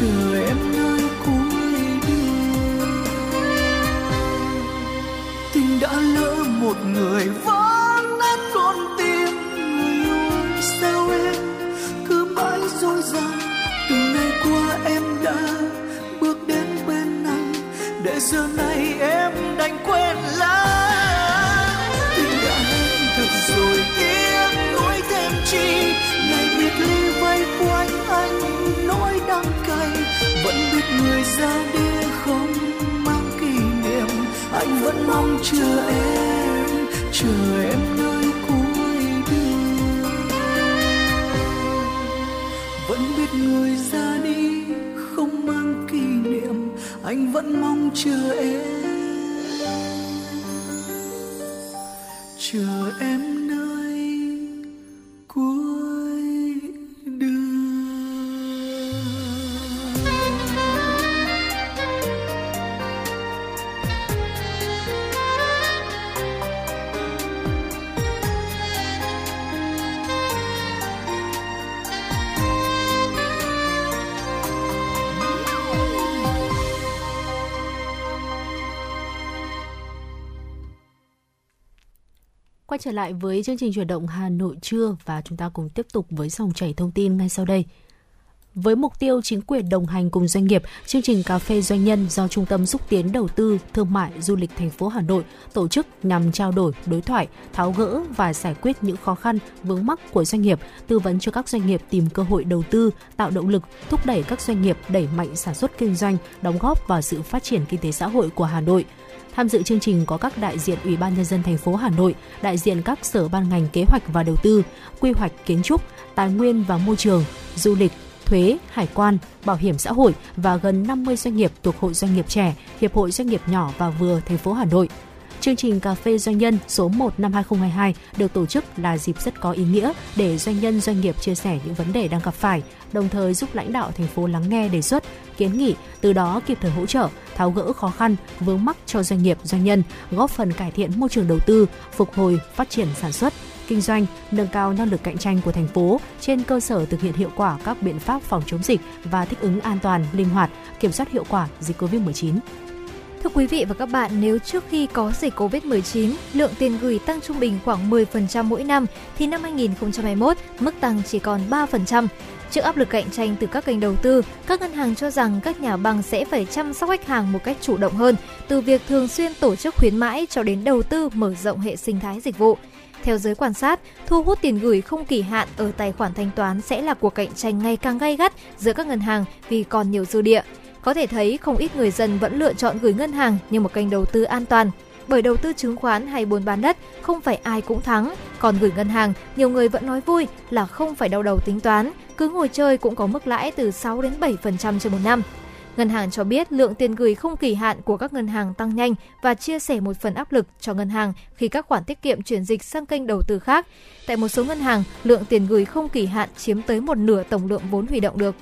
[SPEAKER 10] Chờ em
[SPEAKER 2] Quay trở lại với chương trình chuyển động Hà Nội trưa và chúng ta cùng tiếp tục với dòng chảy thông tin ngay sau đây. Với mục tiêu chính quyền đồng hành cùng doanh nghiệp, chương trình cà phê doanh nhân do Trung tâm xúc tiến đầu tư thương mại du lịch thành phố Hà Nội tổ chức nhằm trao đổi, đối thoại, tháo gỡ và giải quyết những khó khăn vướng mắc của doanh nghiệp, tư vấn cho các doanh nghiệp tìm cơ hội đầu tư, tạo động lực, thúc đẩy các doanh nghiệp đẩy mạnh sản xuất kinh doanh, đóng góp vào sự phát triển kinh tế xã hội của Hà Nội. Tham dự chương trình có các đại diện Ủy ban nhân dân thành phố Hà Nội, đại diện các sở ban ngành kế hoạch và đầu tư, quy hoạch kiến trúc, tài nguyên và môi trường, du lịch, thuế, hải quan, bảo hiểm xã hội và gần 50 doanh nghiệp thuộc Hội Doanh nghiệp trẻ, Hiệp hội Doanh nghiệp nhỏ và vừa thành phố Hà Nội. Chương trình Cà phê Doanh nhân số 1 năm 2022 được tổ chức là dịp rất có ý nghĩa để doanh nhân doanh nghiệp chia sẻ những vấn đề đang gặp phải, đồng thời giúp lãnh đạo thành phố lắng nghe đề xuất, kiến nghị, từ đó kịp thời hỗ trợ, tháo gỡ khó khăn, vướng mắc cho doanh nghiệp, doanh nhân, góp phần cải thiện môi trường đầu tư, phục hồi, phát triển sản xuất, kinh doanh, nâng cao năng lực cạnh tranh của thành phố trên cơ sở thực hiện hiệu quả các biện pháp phòng chống dịch và thích ứng an toàn, linh hoạt, kiểm soát hiệu quả dịch COVID-19.
[SPEAKER 4] Thưa quý vị và các bạn, nếu trước khi có dịch Covid-19, lượng tiền gửi tăng trung bình khoảng 10% mỗi năm, thì năm 2021, mức tăng chỉ còn 3%. Trước áp lực cạnh tranh từ các kênh đầu tư, các ngân hàng cho rằng các nhà băng sẽ phải chăm sóc khách hàng một cách chủ động hơn, từ việc thường xuyên tổ chức khuyến mãi cho đến đầu tư mở rộng hệ sinh thái dịch vụ. Theo giới quan sát, thu hút tiền gửi không kỳ hạn ở tài khoản thanh toán sẽ là cuộc cạnh tranh ngày càng gay gắt giữa các ngân hàng vì còn nhiều dư địa. Có thể thấy không ít người dân vẫn lựa chọn gửi ngân hàng như một kênh đầu tư an toàn. Bởi đầu tư chứng khoán hay buôn bán đất không phải ai cũng thắng, còn gửi ngân hàng nhiều người vẫn nói vui là không phải đau đầu tính toán, cứ ngồi chơi cũng có mức lãi từ 6 đến 7% trên một năm. Ngân hàng cho biết lượng tiền gửi không kỳ hạn của các ngân hàng tăng nhanh và chia sẻ một phần áp lực cho ngân hàng khi các khoản tiết kiệm chuyển dịch sang kênh đầu tư khác. Tại một số ngân hàng, lượng tiền gửi không kỳ hạn chiếm tới một nửa tổng lượng vốn huy động được.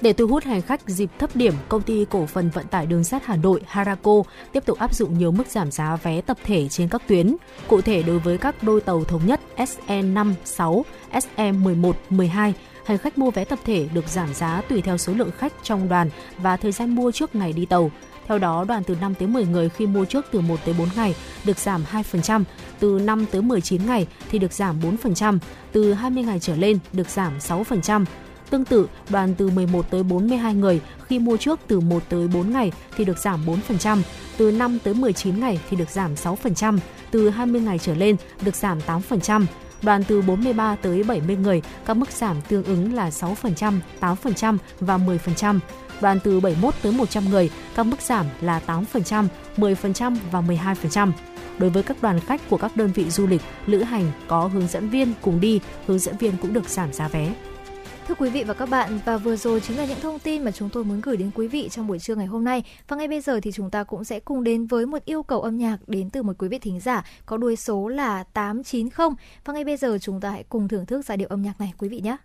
[SPEAKER 2] Để thu hút hành khách dịp thấp điểm, công ty cổ phần vận tải đường sắt Hà Nội Harako tiếp tục áp dụng nhiều mức giảm giá vé tập thể trên các tuyến. Cụ thể đối với các đôi tàu thống nhất SE5, 6, SE11, 12 Hành khách mua vé tập thể được giảm giá tùy theo số lượng khách trong đoàn và thời gian mua trước ngày đi tàu. Theo đó, đoàn từ 5 tới 10 người khi mua trước từ 1 tới 4 ngày được giảm 2%, từ 5 tới 19 ngày thì được giảm 4%, từ 20 ngày trở lên được giảm 6%. Tương tự, đoàn từ 11 tới 42 người khi mua trước từ 1 tới 4 ngày thì được giảm 4%, từ 5 tới 19 ngày thì được giảm 6%, từ 20 ngày trở lên được giảm 8%. Đoàn từ 43 tới 70 người, các mức giảm tương ứng là 6%, 8% và 10%. Đoàn từ 71 tới 100 người, các mức giảm là 8%, 10% và 12%. Đối với các đoàn khách của các đơn vị du lịch, lữ hành có hướng dẫn viên cùng đi, hướng dẫn viên cũng được giảm giá vé.
[SPEAKER 4] Thưa quý vị và các bạn, và vừa rồi chính là những thông tin mà chúng tôi muốn gửi đến quý vị trong buổi trưa ngày hôm nay. Và ngay bây giờ thì chúng ta cũng sẽ cùng đến với một yêu cầu âm nhạc đến từ một quý vị thính giả có đuôi số là 890. Và ngay bây giờ chúng ta hãy cùng thưởng thức giai điệu âm nhạc này quý vị nhé.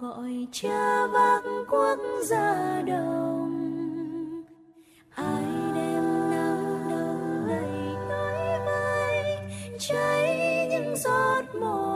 [SPEAKER 8] gọi cha vác quốc gia đồng ai đem nắng nâng lầy nói vai cháy giọt mồ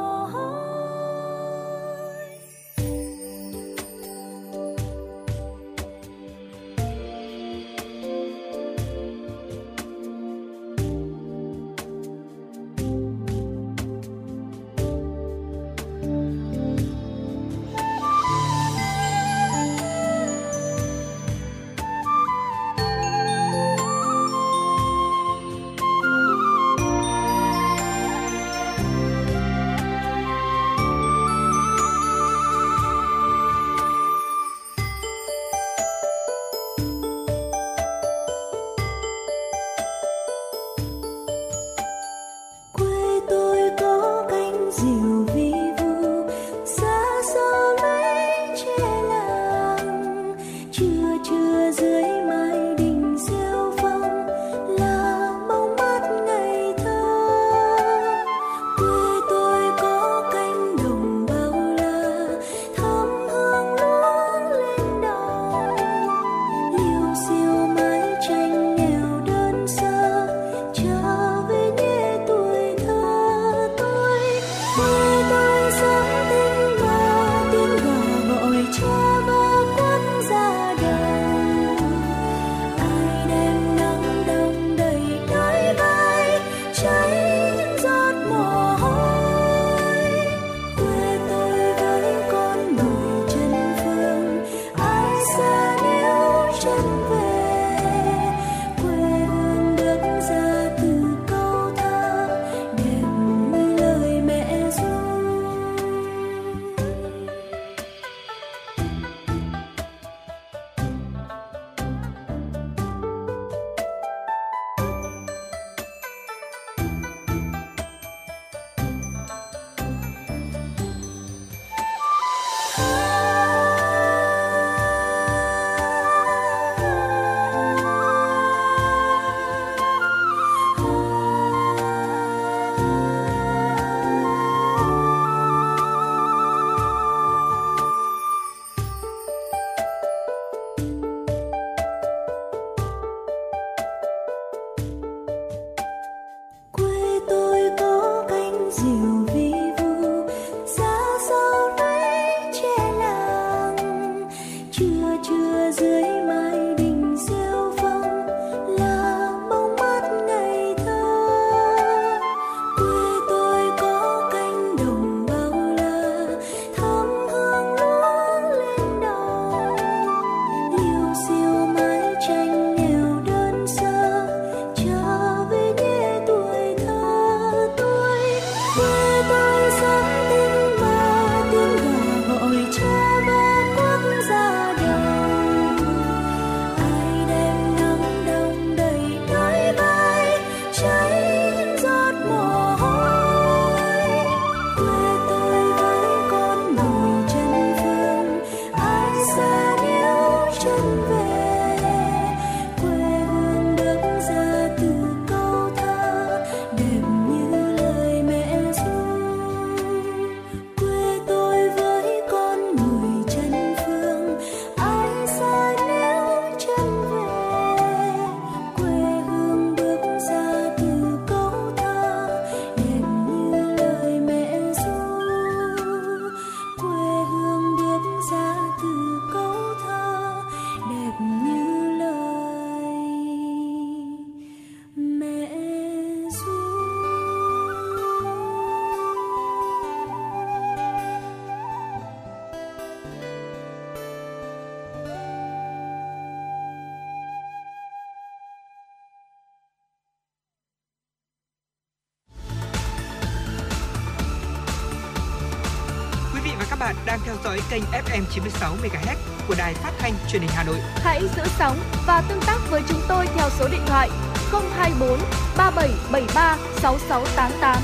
[SPEAKER 3] dõi kênh FM 96 MHz của đài phát thanh truyền hình Hà Nội.
[SPEAKER 9] Hãy giữ sóng và tương tác với chúng tôi theo số điện thoại 024 3773 6688.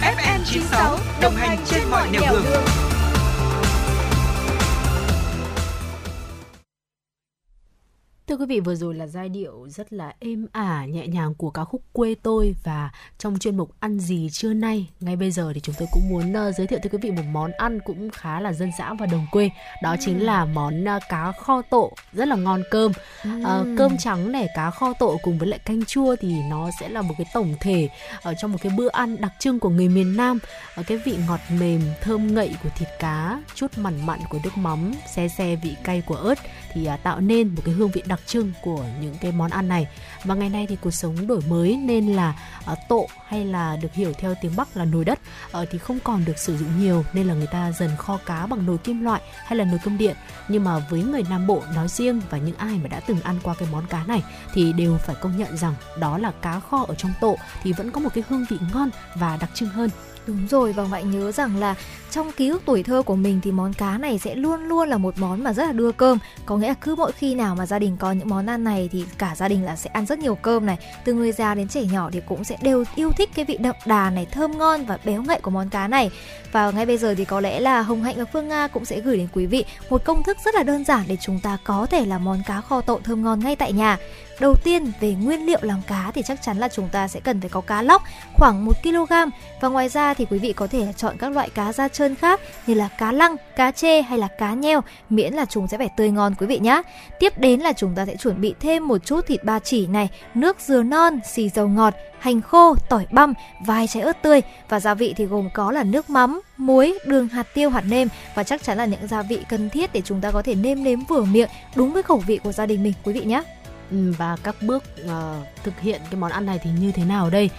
[SPEAKER 3] FM 96 đồng hành trên mọi nẻo đường. đường.
[SPEAKER 2] Thưa quý vị, vừa rồi là giai điệu rất là êm ả, nhẹ nhàng của ca khúc Quê tôi và trong chuyên mục Ăn gì trưa nay, ngay bây giờ thì chúng tôi cũng muốn uh, giới thiệu tới quý vị một món ăn cũng khá là dân dã và đồng quê. Đó chính là món uh, cá kho tộ, rất là ngon cơm. Uh, cơm trắng này, cá kho tộ cùng với lại canh chua thì nó sẽ là một cái tổng thể ở trong một cái bữa ăn đặc trưng của người miền Nam. Uh, cái vị ngọt mềm, thơm ngậy của thịt cá, chút mặn mặn của nước mắm, xe xe vị cay của ớt thì uh, tạo nên một cái hương vị đặc trưng của những cái món ăn này và ngày nay thì cuộc sống đổi mới nên là uh, tộ hay là được hiểu theo tiếng Bắc là nồi đất uh, thì không còn được sử dụng nhiều nên là người ta dần kho cá bằng nồi kim loại hay là nồi cơm điện. Nhưng mà với người Nam Bộ nói riêng và những ai mà đã từng ăn qua cái món cá này thì đều phải công nhận rằng đó là cá kho ở trong tộ thì vẫn có một cái hương vị ngon và đặc trưng hơn.
[SPEAKER 4] Đúng rồi, và bạn nhớ rằng là trong ký ức tuổi thơ của mình thì món cá này sẽ luôn luôn là một món mà rất là đưa cơm. Có nghĩa là cứ mỗi khi nào mà gia đình có những món ăn này thì cả gia đình là sẽ ăn rất nhiều cơm này. Từ người già đến trẻ nhỏ thì cũng sẽ đều yêu thích cái vị đậm đà này, thơm ngon và béo ngậy của món cá này. Và ngay bây giờ thì có lẽ là Hồng Hạnh và Phương Nga cũng sẽ gửi đến quý vị một công thức rất là đơn giản để chúng ta có thể làm món cá kho tộ thơm ngon ngay tại nhà. Đầu tiên về nguyên liệu làm cá thì chắc chắn là chúng ta sẽ cần phải có cá lóc khoảng 1 kg và ngoài ra thì quý vị có thể chọn các loại cá da trơn khác như là cá lăng, cá chê hay là cá nheo miễn là chúng sẽ phải tươi ngon quý vị nhé. Tiếp đến là chúng ta sẽ chuẩn bị thêm một chút thịt ba chỉ này, nước dừa non, xì dầu ngọt, hành khô, tỏi băm, vài trái ớt tươi và gia vị thì gồm có là nước mắm, muối, đường, hạt tiêu, hạt nêm và chắc chắn là những gia vị cần thiết để chúng ta có thể nêm nếm vừa miệng đúng với khẩu vị của gia đình mình quý vị nhé.
[SPEAKER 2] Ừ, và các bước uh, thực hiện cái món ăn này thì như thế nào đây?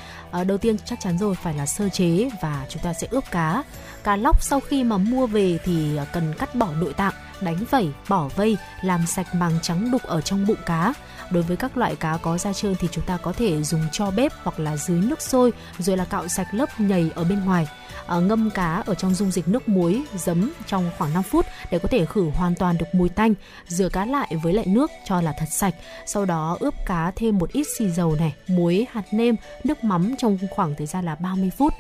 [SPEAKER 2] Uh, đầu tiên chắc chắn rồi phải là sơ chế và chúng ta sẽ ướp cá. Cá lóc sau khi mà mua về thì ờ, cần cắt bỏ nội tạng, đánh vẩy, bỏ vây, làm sạch màng trắng đục ở trong bụng cá. Đối với các loại cá có da trơn thì chúng ta có thể dùng cho bếp hoặc là dưới nước sôi rồi là cạo sạch lớp nhầy ở bên ngoài uh, ngâm cá ở trong dung dịch nước muối giấm trong khoảng 5 phút để có thể khử hoàn toàn được mùi tanh. Rửa cá lại với lại nước cho là thật sạch. Sau đó ướp cá thêm một ít xì dầu này muối hạt nêm nước mắm trong khoảng thời gian là 30 phút.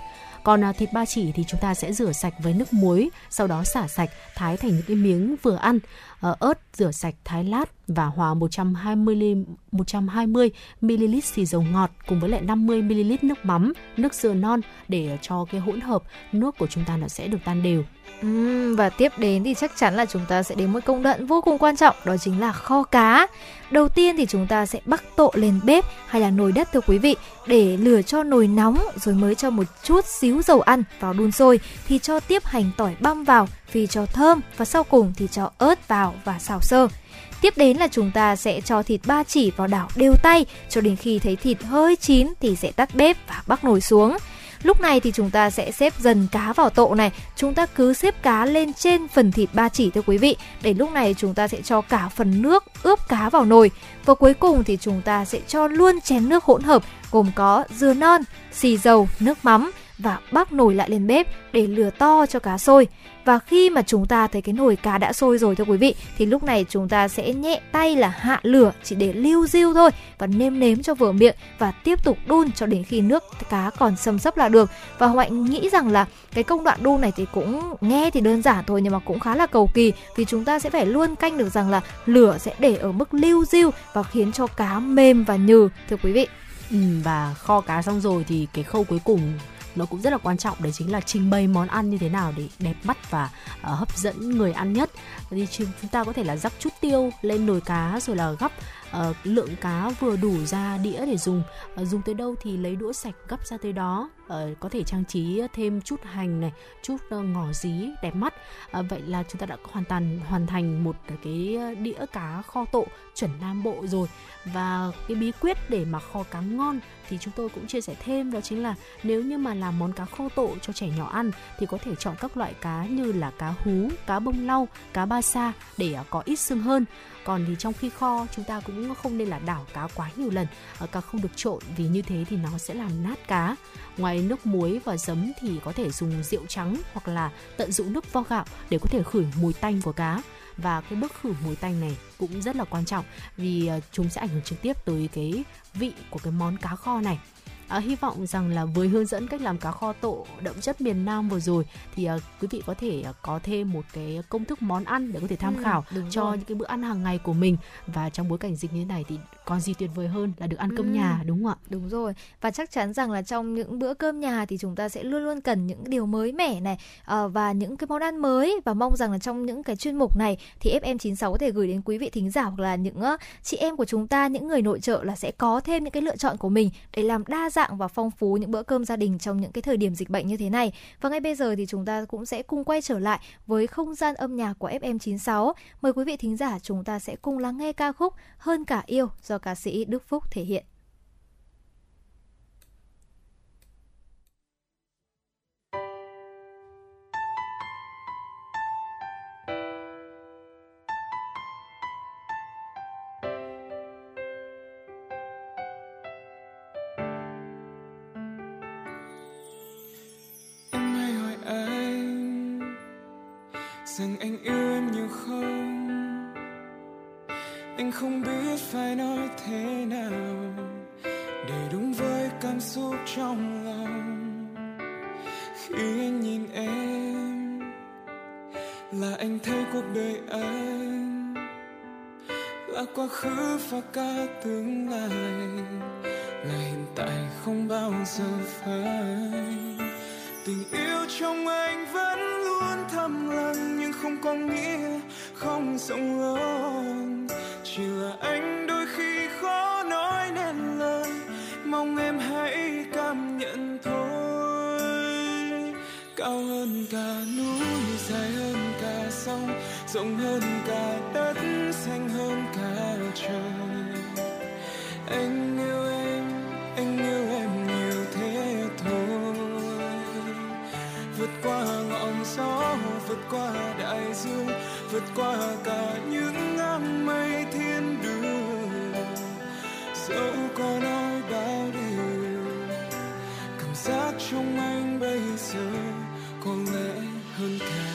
[SPEAKER 2] Còn à, thịt ba chỉ thì chúng ta sẽ rửa sạch với nước muối, sau đó xả sạch, thái thành những cái miếng vừa ăn. Ờ, ớt rửa sạch thái lát và hòa 120 120 ml xì dầu ngọt cùng với lại 50 ml nước mắm, nước dừa non để ờ, cho cái hỗn hợp nước của chúng ta nó sẽ được tan đều.
[SPEAKER 4] Uhm, và tiếp đến thì chắc chắn là chúng ta sẽ đến một công đoạn vô cùng quan trọng đó chính là kho cá. Đầu tiên thì chúng ta sẽ bắc tộ lên bếp hay là nồi đất thưa quý vị để lửa cho nồi nóng rồi mới cho một chút xíu dầu ăn vào đun sôi thì cho tiếp hành tỏi băm vào vì cho thơm và sau cùng thì cho ớt vào và xào sơ. Tiếp đến là chúng ta sẽ cho thịt ba chỉ vào đảo đều tay cho đến khi thấy thịt hơi chín thì sẽ tắt bếp và bắc nồi xuống. Lúc này thì chúng ta sẽ xếp dần cá vào tộ này, chúng ta cứ xếp cá lên trên phần thịt ba chỉ thưa quý vị. Để lúc này chúng ta sẽ cho cả phần nước ướp cá vào nồi. Và cuối cùng thì chúng ta sẽ cho luôn chén nước hỗn hợp gồm có dừa non, xì dầu, nước mắm và bắc nồi lại lên bếp để lửa to cho cá sôi. Và khi mà chúng ta thấy cái nồi cá đã sôi rồi thưa quý vị thì lúc này chúng ta sẽ nhẹ tay là hạ lửa chỉ để lưu diêu thôi và nêm nếm cho vừa miệng và tiếp tục đun cho đến khi nước cá còn sâm sấp là được. Và Hạnh nghĩ rằng là cái công đoạn đun này thì cũng nghe thì đơn giản thôi nhưng mà cũng khá là cầu kỳ vì chúng ta sẽ phải luôn canh được rằng là lửa sẽ để ở mức lưu diêu và khiến cho cá mềm và nhừ thưa quý vị.
[SPEAKER 2] Ừ, và kho cá xong rồi thì cái khâu cuối cùng nó cũng rất là quan trọng đấy chính là trình bày món ăn như thế nào để đẹp mắt và uh, hấp dẫn người ăn nhất. Thì chúng ta có thể là rắc chút tiêu lên nồi cá rồi là gắp uh, lượng cá vừa đủ ra đĩa để dùng. Uh, dùng tới đâu thì lấy đũa sạch gấp ra tới đó. Uh, có thể trang trí thêm chút hành này chút uh, ngò dí đẹp mắt. Uh, vậy là chúng ta đã hoàn toàn hoàn thành một cái đĩa cá kho tộ chuẩn nam bộ rồi. Và cái bí quyết để mà kho cá ngon thì chúng tôi cũng chia sẻ thêm đó chính là nếu như mà làm món cá kho tộ cho trẻ nhỏ ăn thì có thể chọn các loại cá như là cá hú, cá bông lau, cá ba sa để có ít xương hơn còn thì trong khi kho, chúng ta cũng không nên là đảo cá quá nhiều lần. Ờ, cá không được trộn, vì như thế thì nó sẽ làm nát cá. Ngoài nước muối và giấm thì có thể dùng rượu trắng hoặc là tận dụng nước vo gạo để có thể khử mùi tanh của cá. Và cái bước khử mùi tanh này cũng rất là quan trọng, vì ờ, chúng sẽ ảnh hưởng trực tiếp tới cái vị của cái món cá kho này. À, hy vọng rằng là với hướng dẫn cách làm cá kho tộ đậm chất miền Nam vừa rồi thì uh, quý vị có thể uh, có thêm một cái công thức món ăn để có thể tham
[SPEAKER 4] Ừ,
[SPEAKER 2] khảo cho
[SPEAKER 4] rồi.
[SPEAKER 2] những cái bữa ăn hàng ngày của mình và trong bối cảnh dịch như thế này thì còn gì tuyệt vời hơn là được ăn cơm
[SPEAKER 4] Ừ.
[SPEAKER 2] nhà đúng không ạ?
[SPEAKER 4] Đúng rồi và chắc chắn rằng là trong những bữa cơm nhà thì chúng ta sẽ luôn luôn cần những điều mới mẻ này ờ, và những cái món ăn mới và mong rằng là trong những cái chuyên mục này thì FM96 có thể gửi đến quý vị thính giả hoặc là những chị em của chúng ta những người nội trợ là sẽ có thêm những cái lựa chọn của mình để làm đa dạng và phong phú những bữa cơm gia đình trong những cái thời điểm dịch bệnh như thế này. Và ngay bây giờ thì chúng ta cũng sẽ cùng quay trở lại với không gian âm nhạc của FM96. Mời quý vị thính giả chúng ta sẽ cùng lắng nghe ca khúc Hơn cả yêu do ca sĩ Đức Phúc thể hiện.
[SPEAKER 11] Em hỏi anh rằng anh yêu phải nói thế nào Để đúng với cảm xúc trong lòng? Khi anh nhìn em, Là anh thấy cuộc đời anh Là quá khứ và cả tương lai, Là hiện tại không bao giờ phải tình yêu trong anh vẫn luôn thầm lặng nhưng không có nghĩa không rộng lớn. Chỉ là anh cả núi dài hơn cả sông, rộng hơn cả đất, xanh hơn cả trời. Anh yêu em, anh yêu em nhiều thế thôi. Vượt qua ngọn gió, vượt qua đại dương, vượt qua cả những áng mây thiên đường. Dẫu có nói bao điều, cảm giác trong anh bây giờ có lẽ hơn cả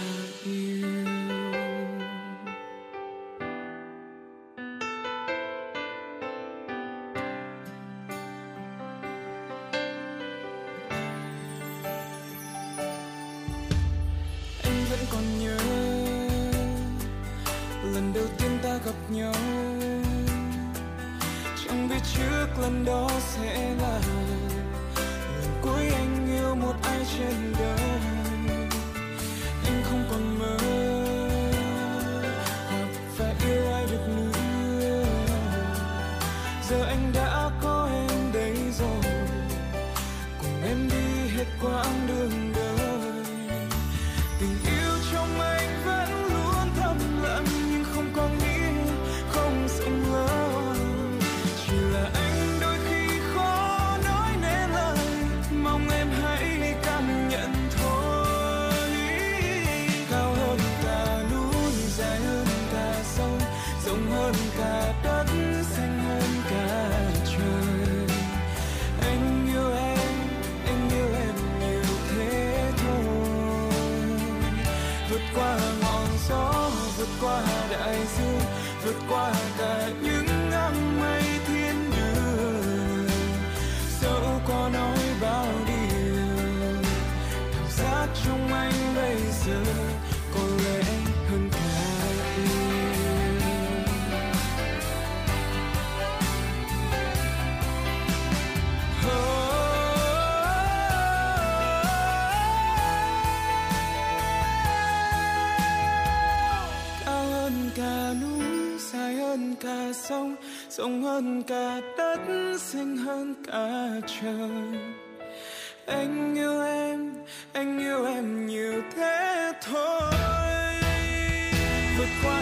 [SPEAKER 11] vượt qua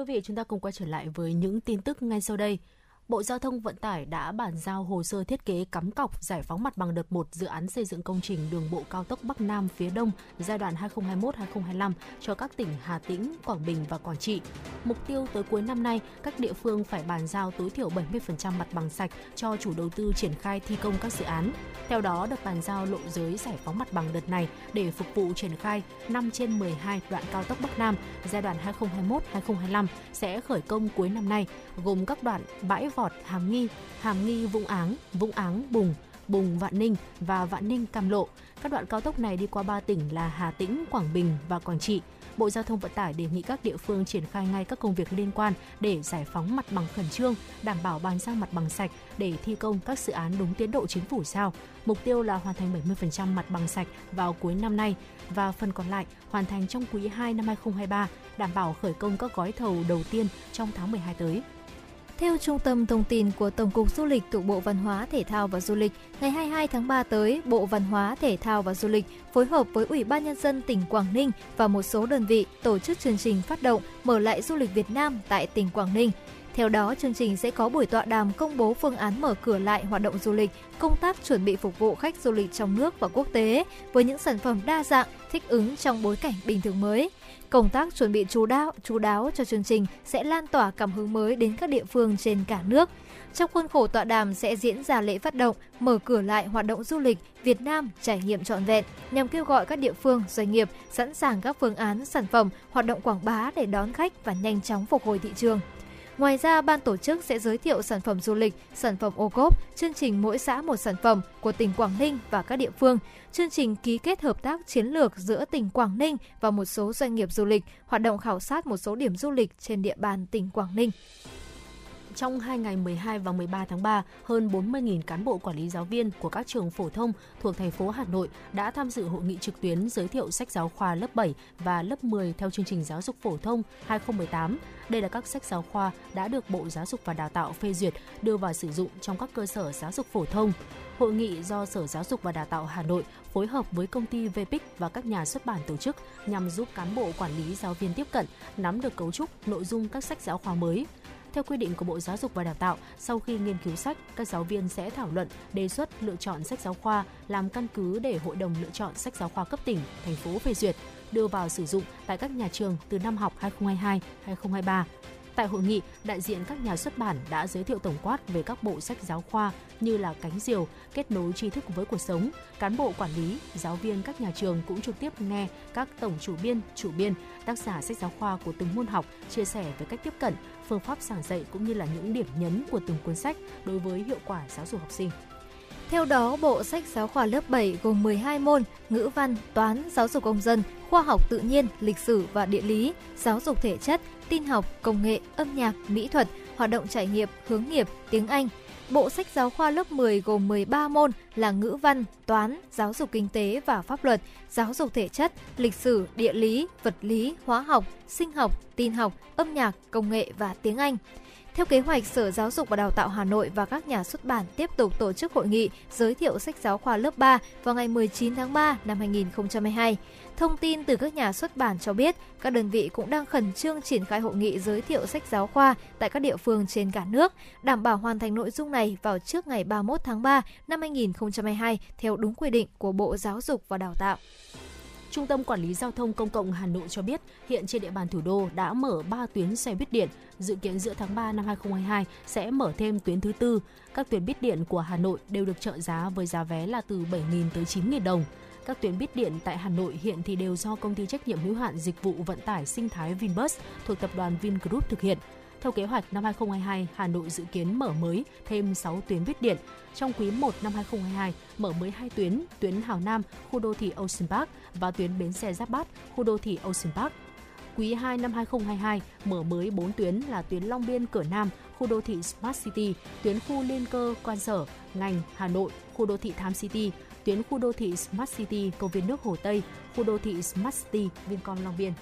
[SPEAKER 2] quý vị, chúng ta cùng quay trở lại với những tin tức ngay sau đây. Bộ Giao thông Vận tải đã bàn giao hồ sơ thiết kế cắm cọc giải phóng mặt bằng đợt 1 dự án xây dựng công trình đường bộ cao tốc Bắc Nam phía Đông giai đoạn 2021-2025 cho các tỉnh Hà Tĩnh, Quảng Bình và Quảng Trị. Mục tiêu tới cuối năm nay, các địa phương phải bàn giao tối thiểu 70% mặt bằng sạch cho chủ đầu tư triển khai thi công các dự án. Theo đó, được bàn giao lộ giới giải phóng mặt bằng đợt này để phục vụ triển khai 5 trên 12 đoạn cao tốc Bắc Nam giai đoạn 2021-2025 sẽ khởi công cuối năm nay, gồm các đoạn bãi vọt Hàm Nghi, Hàm Nghi Vũng Áng, Vũng Áng Bùng, Bùng Vạn Ninh và Vạn Ninh Cam Lộ. Các đoạn cao tốc này đi qua ba tỉnh là Hà Tĩnh, Quảng Bình và Quảng Trị. Bộ Giao thông Vận tải đề nghị các địa phương triển khai ngay các công việc liên quan để giải phóng mặt bằng khẩn trương, đảm bảo bàn giao mặt bằng sạch để thi công các dự án đúng tiến độ chính phủ giao. Mục tiêu là hoàn thành 70% mặt bằng sạch vào cuối năm nay và phần còn lại hoàn thành trong quý 2 năm 2023, đảm bảo khởi công các gói thầu đầu tiên trong tháng 12 tới.
[SPEAKER 4] Theo Trung tâm Thông tin của Tổng cục Du lịch thuộc Bộ Văn hóa, Thể thao và Du lịch, ngày 22 tháng 3 tới, Bộ Văn hóa, Thể thao và Du lịch phối hợp với Ủy ban Nhân dân tỉnh Quảng Ninh và một số đơn vị tổ chức chương trình phát động mở lại du lịch Việt Nam tại tỉnh Quảng Ninh. Theo đó, chương trình sẽ có buổi tọa đàm công bố phương án mở cửa lại hoạt động du lịch, công tác chuẩn bị phục vụ khách du lịch trong nước và quốc tế với những sản phẩm đa dạng, thích ứng trong bối cảnh bình thường mới. Công tác chuẩn bị chú đáo, chú đáo cho chương trình sẽ lan tỏa cảm hứng mới đến các địa phương trên cả nước. Trong khuôn khổ tọa đàm sẽ diễn ra lễ phát động mở cửa lại hoạt động du lịch Việt Nam trải nghiệm trọn vẹn nhằm kêu gọi các địa phương, doanh nghiệp sẵn sàng các phương án, sản phẩm, hoạt động quảng bá để đón khách và nhanh chóng phục hồi thị trường. Ngoài ra, ban tổ chức sẽ giới thiệu sản phẩm du lịch, sản phẩm ô cốp, chương trình mỗi xã một sản phẩm của tỉnh Quảng Ninh và các địa phương, chương trình ký kết hợp tác chiến lược giữa tỉnh Quảng Ninh và một số doanh nghiệp du lịch, hoạt động khảo sát một số điểm du lịch trên địa bàn tỉnh Quảng Ninh.
[SPEAKER 2] Trong 2 ngày 12 và 13 tháng 3, hơn 40.000 cán bộ quản lý giáo viên của các trường phổ thông thuộc thành phố Hà Nội đã tham dự hội nghị trực tuyến giới thiệu sách giáo khoa lớp 7 và lớp 10 theo chương trình giáo dục phổ thông 2018. Đây là các sách giáo khoa đã được Bộ Giáo dục và Đào tạo phê duyệt đưa vào sử dụng trong các cơ sở giáo dục phổ thông. Hội nghị do Sở Giáo dục và Đào tạo Hà Nội phối hợp với công ty Vpic và các nhà xuất bản tổ chức nhằm giúp cán bộ quản lý giáo viên tiếp cận, nắm được cấu trúc, nội dung các sách giáo khoa mới, theo quy định của Bộ Giáo dục và Đào tạo, sau khi nghiên cứu sách, các giáo viên sẽ thảo luận, đề xuất lựa chọn sách giáo khoa làm căn cứ để Hội đồng lựa chọn sách giáo khoa cấp tỉnh, thành phố phê duyệt, đưa vào sử dụng tại các nhà trường từ năm học 2022-2023. Tại hội nghị, đại diện các nhà xuất bản đã giới thiệu tổng quát về các bộ sách giáo khoa như là Cánh diều, kết nối tri thức với cuộc sống. Cán bộ quản lý, giáo viên các nhà trường cũng trực tiếp nghe các tổng chủ biên, chủ biên, tác giả sách giáo khoa của từng môn học chia sẻ về cách tiếp cận, phương pháp giảng dạy cũng như là những điểm nhấn của từng cuốn sách đối với hiệu quả giáo dục học sinh.
[SPEAKER 4] Theo đó, bộ sách giáo khoa lớp 7 gồm 12 môn ngữ văn, toán, giáo dục công dân, khoa học tự nhiên, lịch sử và địa lý, giáo dục thể chất, tin học, công nghệ, âm nhạc, mỹ thuật, hoạt động trải nghiệm, hướng nghiệp, tiếng Anh. Bộ sách giáo khoa lớp 10 gồm 13 môn là ngữ văn, toán, giáo dục kinh tế và pháp luật, giáo dục thể chất, lịch sử, địa lý, vật lý, hóa học, sinh học, tin học, âm nhạc, công nghệ và tiếng Anh. Theo kế hoạch, Sở Giáo dục và Đào tạo Hà Nội và các nhà xuất bản tiếp tục tổ chức hội nghị giới thiệu sách giáo khoa lớp 3 vào ngày 19 tháng 3 năm 2022. Thông tin từ các nhà xuất bản cho biết, các đơn vị cũng đang khẩn trương triển khai hội nghị giới thiệu sách giáo khoa tại các địa phương trên cả nước, đảm bảo hoàn thành nội dung này vào trước ngày 31 tháng 3 năm 2022 theo đúng quy định của Bộ Giáo dục và Đào tạo.
[SPEAKER 2] Trung tâm Quản lý Giao thông Công cộng Hà Nội cho biết, hiện trên địa bàn thủ đô đã mở 3 tuyến xe buýt điện. Dự kiến giữa tháng 3 năm 2022 sẽ mở thêm tuyến thứ tư. Các tuyến buýt điện của Hà Nội đều được trợ giá với giá vé là từ 7.000 tới 9.000 đồng. Các tuyến buýt điện tại Hà Nội hiện thì đều do công ty trách nhiệm hữu hạn dịch vụ vận tải sinh thái Vinbus thuộc tập đoàn Vingroup thực hiện. Theo kế hoạch năm 2022, Hà Nội dự kiến mở mới thêm 6 tuyến buýt điện. Trong quý 1 năm 2022, mở mới 2 tuyến, tuyến Hào Nam, khu đô thị Ocean Park và tuyến bến xe Giáp Bát, khu đô thị Ocean Park. Quý 2 năm 2022, mở mới 4 tuyến là tuyến Long Biên Cửa Nam, khu đô thị Smart City, tuyến khu liên cơ quan sở, ngành Hà Nội, khu đô thị Tham City, tuyến khu đô thị Smart City công viên nước Hồ Tây, khu đô thị Smart City Vincom Long Biên.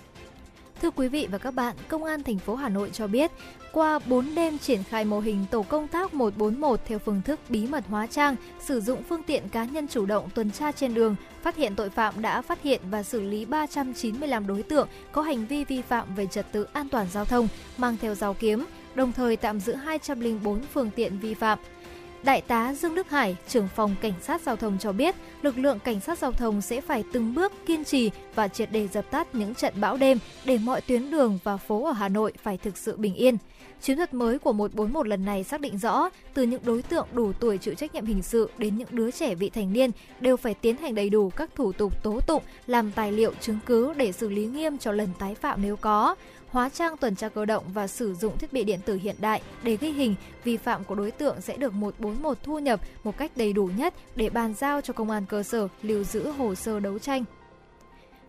[SPEAKER 4] Thưa quý vị và các bạn, Công an thành phố Hà Nội cho biết, qua 4 đêm triển khai mô hình tổ công tác 141 theo phương thức bí mật hóa trang, sử dụng phương tiện cá nhân chủ động tuần tra trên đường, phát hiện tội phạm đã phát hiện và xử lý 395 đối tượng có hành vi vi phạm về trật tự an toàn giao thông mang theo dao kiếm, đồng thời tạm giữ 204 phương tiện vi phạm. Đại tá Dương Đức Hải, trưởng phòng cảnh sát giao thông cho biết, lực lượng cảnh sát giao thông sẽ phải từng bước kiên trì và triệt để dập tắt những trận bão đêm để mọi tuyến đường và phố ở Hà Nội phải thực sự bình yên. Chiến thuật mới của 141 lần này xác định rõ, từ những đối tượng đủ tuổi chịu trách nhiệm hình sự đến những đứa trẻ vị thành niên đều phải tiến hành đầy đủ các thủ tục tố tụng, làm tài liệu chứng cứ để xử lý nghiêm cho lần tái phạm nếu có hóa trang tuần tra cơ động và sử dụng thiết bị điện tử hiện đại để ghi hình, vi phạm của đối tượng sẽ được 141 thu nhập một cách đầy đủ nhất để bàn giao cho công an cơ sở, lưu giữ hồ sơ đấu tranh.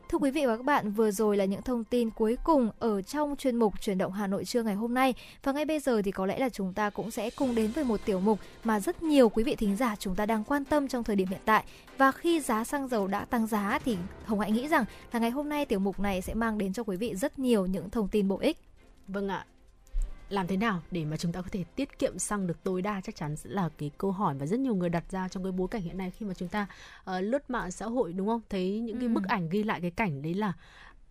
[SPEAKER 4] Thưa quý vị và các bạn, vừa rồi là những thông tin cuối cùng ở trong chuyên mục chuyển động Hà Nội trưa ngày hôm nay. Và ngay bây giờ thì có lẽ là chúng ta cũng sẽ cùng đến với một tiểu mục mà rất nhiều quý vị thính giả chúng ta đang quan tâm trong thời điểm hiện tại. Và khi giá xăng dầu đã tăng giá thì Hồng Hạnh nghĩ rằng là ngày hôm nay tiểu mục này sẽ mang đến cho quý vị rất nhiều những thông tin bổ ích.
[SPEAKER 2] Vâng ạ, làm thế nào để mà chúng ta có thể tiết kiệm xăng được tối đa chắc chắn sẽ là cái câu hỏi mà rất nhiều người đặt ra trong cái bối cảnh hiện nay khi mà chúng ta uh, lướt mạng xã hội đúng không thấy những cái ừ. bức ảnh ghi lại cái cảnh đấy là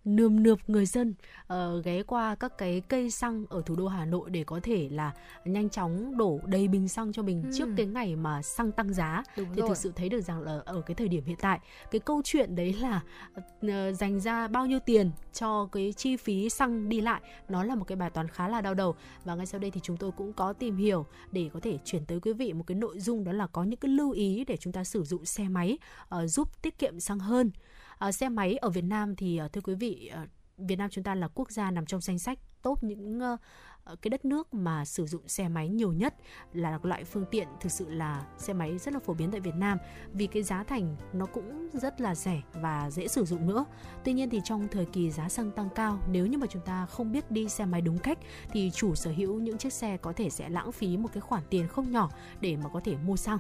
[SPEAKER 2] nườm nượp người dân uh, ghé qua các cái cây xăng ở thủ đô Hà Nội để có thể là nhanh chóng đổ đầy bình xăng cho mình ừ. trước cái ngày mà xăng tăng giá Đúng thì rồi. thực sự thấy được rằng là ở cái thời điểm hiện tại cái câu chuyện đấy là uh, dành ra bao nhiêu tiền cho cái chi phí xăng đi lại nó là một cái bài toán khá là đau đầu và ngay sau đây thì chúng tôi cũng có tìm hiểu để có thể chuyển tới quý vị một cái nội dung đó là có những cái lưu ý để chúng ta sử dụng xe máy uh, giúp tiết kiệm xăng hơn Ờ, xe máy ở Việt Nam thì ờ, thưa quý vị ờ, Việt Nam chúng ta là quốc gia nằm trong danh sách top những uh, cái đất nước mà sử dụng xe máy nhiều nhất là loại phương tiện thực sự là xe máy rất là phổ biến tại Việt Nam vì cái giá thành nó cũng rất là rẻ và dễ sử dụng nữa. Tuy nhiên thì trong thời kỳ giá xăng tăng cao, nếu như mà chúng ta không biết đi xe máy đúng cách thì chủ sở hữu những chiếc xe có thể sẽ lãng phí một cái khoản tiền không nhỏ để mà có thể mua xăng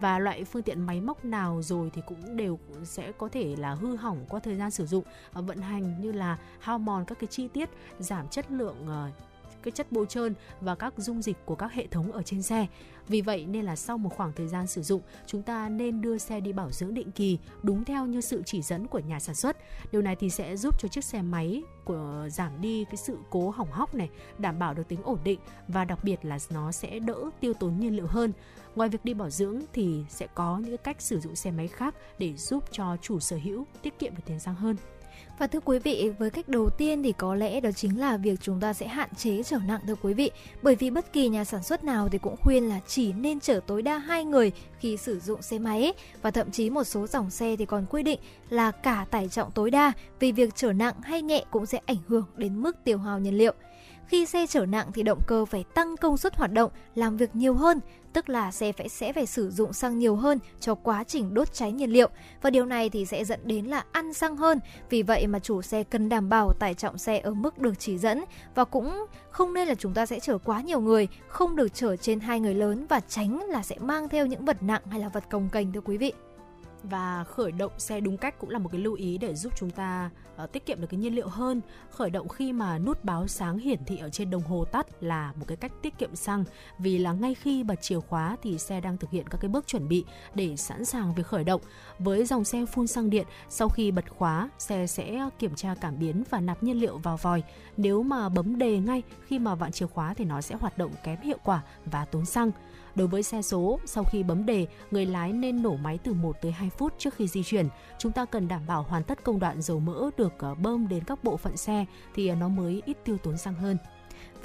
[SPEAKER 2] và loại phương tiện máy móc nào rồi thì cũng đều sẽ có thể là hư hỏng qua thời gian sử dụng ờ, vận hành như là hao mòn các cái chi tiết, giảm chất lượng ờ, cái chất bôi trơn và các dung dịch của các hệ thống ở trên xe. Vì vậy nên là sau một khoảng thời gian sử dụng, chúng ta nên đưa xe đi bảo dưỡng định kỳ đúng theo như sự chỉ dẫn của nhà sản xuất. Điều này thì sẽ giúp cho chiếc xe máy của giảm đi cái sự cố hỏng hóc này, đảm bảo được tính ổn định và đặc biệt là nó sẽ đỡ tiêu tốn nhiên liệu hơn. Ngoài việc đi bảo dưỡng thì sẽ có những cách sử dụng xe máy khác để giúp cho chủ sở hữu tiết kiệm được tiền xăng hơn.
[SPEAKER 4] Và thưa quý vị, với cách đầu tiên thì có lẽ đó chính là việc chúng ta sẽ hạn chế trở nặng thưa quý vị. Bởi vì bất kỳ nhà sản xuất nào thì cũng khuyên là chỉ nên chở tối đa hai người khi sử dụng xe máy và thậm chí một số dòng xe thì còn quy định là cả tải trọng tối đa vì việc chở nặng hay nhẹ cũng sẽ ảnh hưởng đến mức tiêu hao nhiên liệu. Khi xe chở nặng thì động cơ phải tăng công suất hoạt động, làm việc nhiều hơn, tức là xe phải sẽ phải sử dụng xăng nhiều hơn cho quá trình đốt cháy nhiên liệu. Và điều này thì sẽ dẫn đến là ăn xăng hơn. Vì vậy mà chủ xe cần đảm bảo tải trọng xe ở mức được chỉ dẫn. Và cũng không nên là chúng ta sẽ chở quá nhiều người, không được chở trên hai người lớn và tránh là sẽ mang theo những vật nặng hay là vật cồng kềnh thưa quý vị
[SPEAKER 2] và khởi động xe đúng cách cũng là một cái lưu ý để giúp chúng ta uh, tiết kiệm được cái nhiên liệu hơn. Khởi động khi mà nút báo sáng hiển thị ở trên đồng hồ tắt là một cái cách tiết kiệm xăng vì là ngay khi bật chìa khóa thì xe đang thực hiện các cái bước chuẩn bị để sẵn sàng việc khởi động. Với dòng xe phun xăng điện, sau khi bật khóa, xe sẽ kiểm tra cảm biến và nạp nhiên liệu vào vòi. Nếu mà bấm đề ngay khi mà vặn chìa khóa thì nó sẽ hoạt động kém hiệu quả và tốn xăng. Đối với xe số, sau khi bấm đề, người lái nên nổ máy từ 1 tới 2 phút trước khi di chuyển. Chúng ta cần đảm bảo hoàn tất công đoạn dầu mỡ được ờ, bơm đến các bộ phận xe thì ờ, nó mới ít tiêu tốn xăng hơn.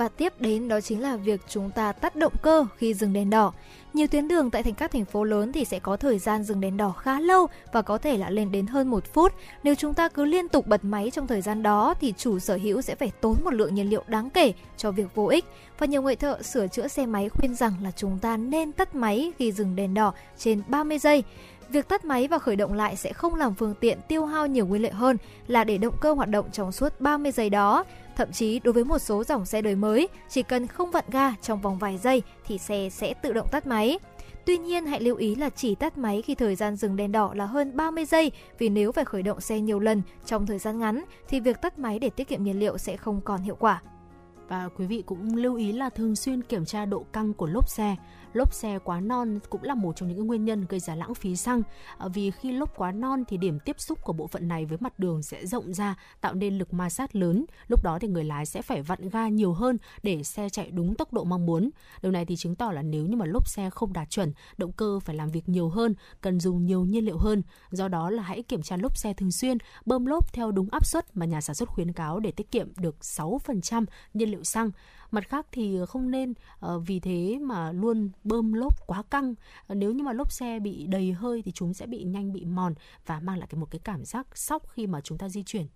[SPEAKER 4] Và tiếp đến đó chính là việc chúng ta tắt động cơ khi dừng đèn đỏ. Nhiều tuyến đường tại thành các thành phố lớn thì sẽ có thời gian dừng đèn đỏ khá lâu và có thể là lên đến hơn một phút. Nếu chúng ta cứ liên tục bật máy trong thời gian đó thì chủ sở hữu sẽ phải tốn một lượng nhiên liệu đáng kể cho việc vô ích. Và nhiều người thợ sửa chữa xe máy khuyên rằng là chúng ta nên tắt máy khi dừng đèn đỏ trên 30 giây. Việc tắt máy và khởi động lại sẽ không làm phương tiện tiêu hao nhiều nguyên liệu hơn là để động cơ hoạt động trong suốt 30 giây đó. Thậm chí đối với một số dòng xe đời mới, chỉ cần không vặn ga trong vòng vài giây thì xe sẽ tự động tắt máy. Tuy nhiên hãy lưu ý là chỉ tắt máy khi thời gian dừng đèn đỏ là hơn 30 giây vì nếu phải khởi động xe nhiều lần trong thời gian ngắn thì việc tắt máy để tiết kiệm nhiên liệu sẽ không còn hiệu quả.
[SPEAKER 2] Và quý vị cũng lưu ý là thường xuyên kiểm tra độ căng của lốp xe lốp xe quá non cũng là một trong những nguyên nhân gây ra lãng phí xăng. À, vì khi lốp quá non thì điểm tiếp xúc của bộ phận này với mặt đường sẽ rộng ra, tạo nên lực ma sát lớn. Lúc đó thì người lái sẽ phải vặn ga nhiều hơn để xe chạy đúng tốc độ mong muốn. Điều này thì chứng tỏ là nếu như mà lốp xe không đạt chuẩn, động cơ phải làm việc nhiều hơn, cần dùng nhiều nhiên liệu hơn. Do đó là hãy kiểm tra lốp xe thường xuyên, bơm lốp theo đúng áp suất mà nhà sản xuất khuyến cáo để tiết kiệm được 6% nhiên liệu xăng mặt khác thì ờ, không nên uh, vì thế mà luôn bơm lốp quá căng ờ, nếu như mà lốp xe bị đầy hơi thì chúng sẽ bị nhanh bị mòn và mang lại cái một cái cảm giác sóc khi mà chúng ta di chuyển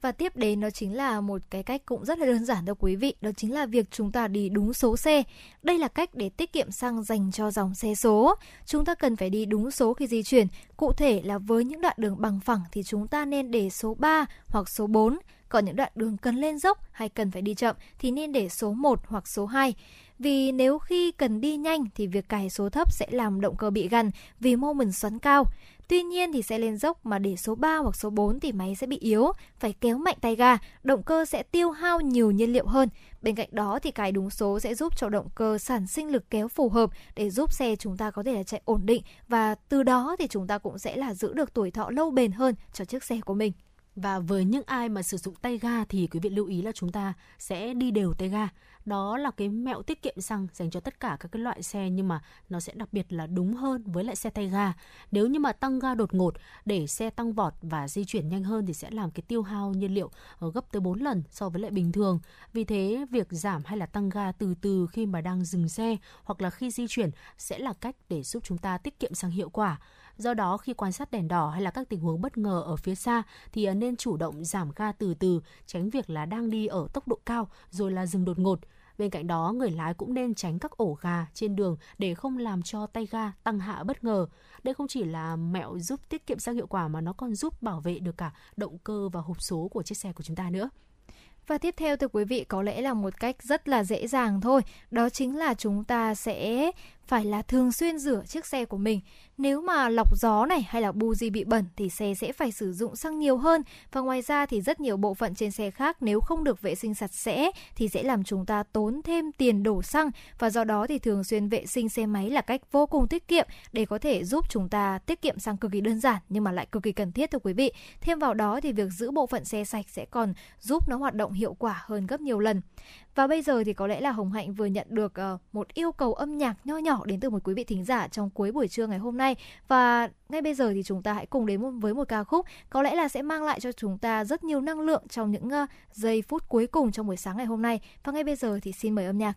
[SPEAKER 4] và tiếp đến đó chính là một cái cách cũng rất là đơn giản đâu quý vị, đó chính là việc chúng ta đi đúng số xe. Đây là cách để tiết kiệm xăng dành cho dòng xe số. Chúng ta cần phải đi đúng số khi di chuyển. Cụ thể là với những đoạn đường bằng phẳng thì chúng ta nên để số 3 hoặc số 4 còn những đoạn đường cần lên dốc hay cần phải đi chậm thì nên để số 1 hoặc số 2. Vì nếu khi cần đi nhanh thì việc cài số thấp sẽ làm động cơ bị gằn vì mô mình xoắn cao. Tuy nhiên thì sẽ lên dốc mà để số 3 hoặc số 4 thì máy sẽ bị yếu, phải kéo mạnh tay ga, động cơ sẽ tiêu hao nhiều nhiên liệu hơn. Bên cạnh đó thì cài đúng số sẽ giúp cho động cơ sản sinh lực kéo phù hợp để giúp xe chúng ta có thể là chạy ổn định và từ đó thì chúng ta cũng sẽ là giữ được tuổi thọ lâu bền hơn cho chiếc xe của mình.
[SPEAKER 2] Và với những ai mà sử dụng tay ga thì quý vị lưu ý là chúng ta sẽ đi đều tay ga. Đó là cái mẹo tiết kiệm xăng dành cho tất cả các cái loại xe nhưng mà nó sẽ đặc biệt là đúng hơn với lại xe tay ga. Nếu như mà tăng ga đột ngột để xe tăng vọt và di chuyển nhanh hơn thì sẽ làm cái tiêu hao nhiên liệu ờ, gấp tới 4 lần so với lại bình thường. Vì thế, việc giảm hay là tăng ga từ từ khi mà đang dừng xe hoặc là khi di chuyển sẽ là cách để giúp chúng ta tiết kiệm xăng hiệu quả. Do đó khi quan sát đèn đỏ hay là các tình huống bất ngờ ở phía xa thì à, nên chủ động giảm ga từ từ, tránh việc là đang đi ở tốc độ cao rồi là dừng đột ngột. Bên cạnh đó, người lái cũng nên tránh các ổ gà trên đường để không làm cho tay ga tăng hạ bất ngờ. Đây không chỉ là mẹo giúp tiết kiệm xăng hiệu quả mà nó còn giúp bảo vệ được cả động cơ và hộp số của chiếc xe của chúng ta nữa.
[SPEAKER 4] Và tiếp theo thưa quý vị có lẽ là một cách rất là dễ dàng thôi, đó chính là chúng ta sẽ phải là thường xuyên rửa chiếc xe của mình. Nếu mà lọc gió này hay là buji bị bẩn thì xe sẽ phải sử dụng xăng nhiều hơn và ngoài ra thì rất nhiều bộ phận trên xe khác nếu không được vệ sinh sạch sẽ thì sẽ làm chúng ta tốn thêm tiền đổ xăng và do đó thì thường xuyên vệ sinh xe máy là cách vô cùng tiết kiệm để có thể giúp chúng ta tiết kiệm xăng cực kỳ đơn giản nhưng mà lại cực kỳ cần thiết, thưa quý vị. Thêm vào đó thì việc giữ bộ phận xe sạch sẽ còn giúp nó hoạt động hiệu quả hơn gấp nhiều lần. Và bây giờ thì có lẽ là Hồng Hạnh vừa nhận được ờ, một yêu cầu âm nhạc nho nhỏ đến từ một quý vị thính giả trong cuối buổi trưa ngày hôm nay và ngay bây giờ thì chúng ta hãy cùng đến với một ca khúc, có lẽ là sẽ mang lại cho chúng ta rất nhiều năng lượng trong những ờ, giây phút cuối cùng trong buổi sáng ngày hôm nay. Và ngay bây giờ thì xin mời âm nhạc.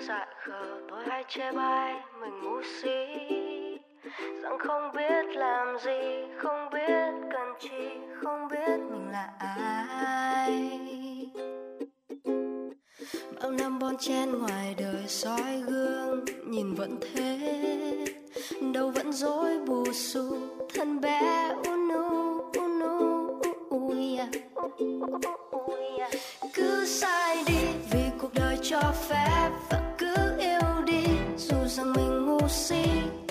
[SPEAKER 12] Dại khờ tôi hay chê bai mình ngu si rằng không biết làm gì không biết cần chi không biết mình là ai bao năm bon chen ngoài đời soi gương nhìn vẫn thế đâu vẫn dối bù xù thân bé unu unu ui cứ sai đi vì cuộc đời cho phép vẫn mình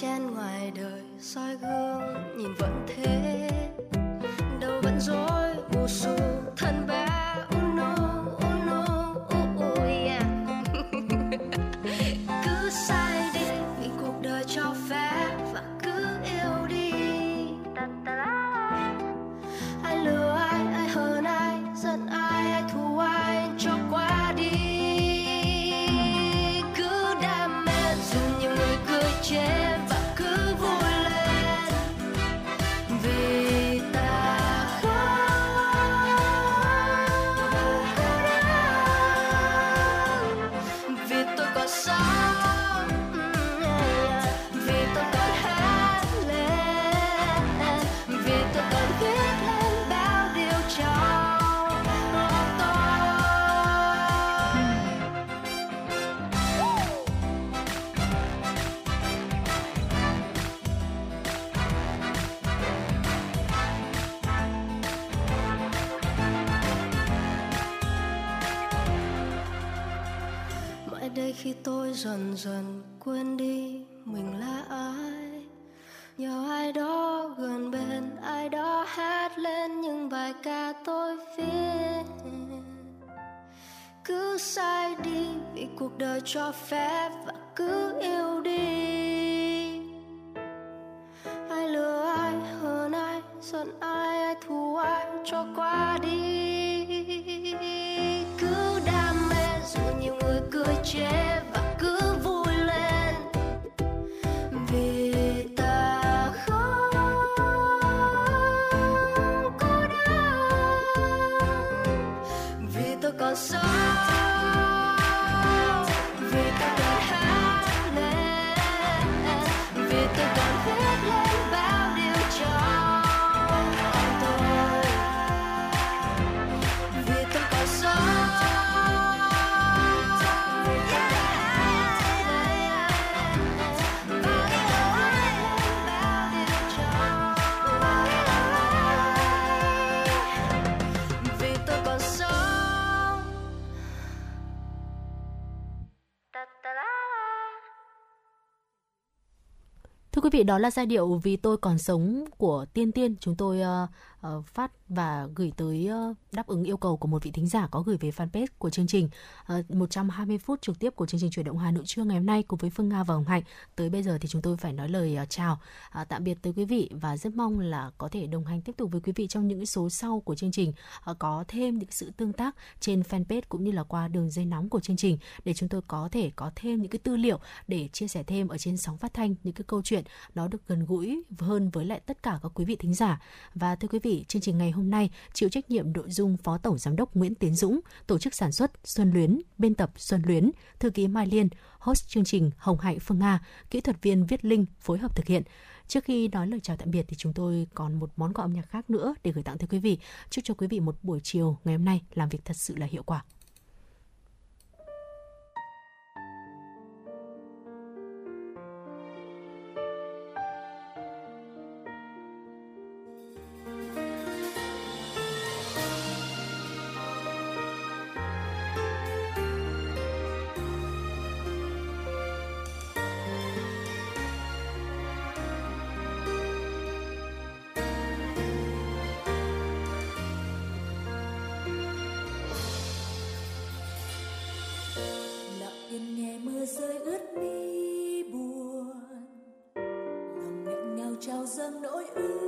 [SPEAKER 12] chen ngoài đời soi gương nhìn vẫn thế. Dần dần quên đi mình là ai. Nhờ ai đó gần bên, ai đó hát lên những bài ca tôi viết. Cứ sai đi vì cuộc đời cho phép và cứ yêu đi. Ai lừa ai hơn ai, giận ai ai thù ai, cho qua đi. Cứ đam mê dù nhiều người cười chế và
[SPEAKER 2] quý vị, đó là giai điệu Vì tôi còn sống của Tiên Tiên. Chúng tôi uh, uh, phát và gửi tới ờ, đáp ứng yêu cầu của một vị thính giả có gửi về fanpage của chương trình. Ờ, 120 phút trực tiếp của chương trình chuyển động Hà Nội trưa ngày hôm nay cùng với Phương Nga và Hồng Hạnh. Tới bây giờ thì chúng tôi phải nói lời ờ, chào, tạm biệt tới quý vị và rất mong là có thể đồng hành tiếp tục với quý vị trong những số sau của chương trình. Có thêm những sự tương tác trên fanpage cũng như là qua đường dây nóng của chương trình để chúng tôi có thể có thêm những cái tư liệu để chia sẻ thêm ở trên sóng phát thanh những cái câu chuyện nó được gần gũi hơn với lại tất cả các quý vị thính giả. Và thưa quý vị, chương trình ngày hôm nay chịu trách nhiệm nội dung Phó Tổng Giám đốc Nguyễn Tiến Dũng, tổ chức sản xuất Xuân Luyến, biên tập Xuân Luyến, thư ký Mai Liên, host chương trình Hồng Hạnh Phương Nga, kỹ thuật viên Viết Linh phối hợp thực hiện. Trước khi nói lời chào tạm biệt thì chúng tôi còn một món quà âm nhạc khác nữa để gửi tặng tới quý vị. Chúc cho quý vị một buổi chiều ngày hôm nay làm việc thật sự là hiệu quả.
[SPEAKER 8] you.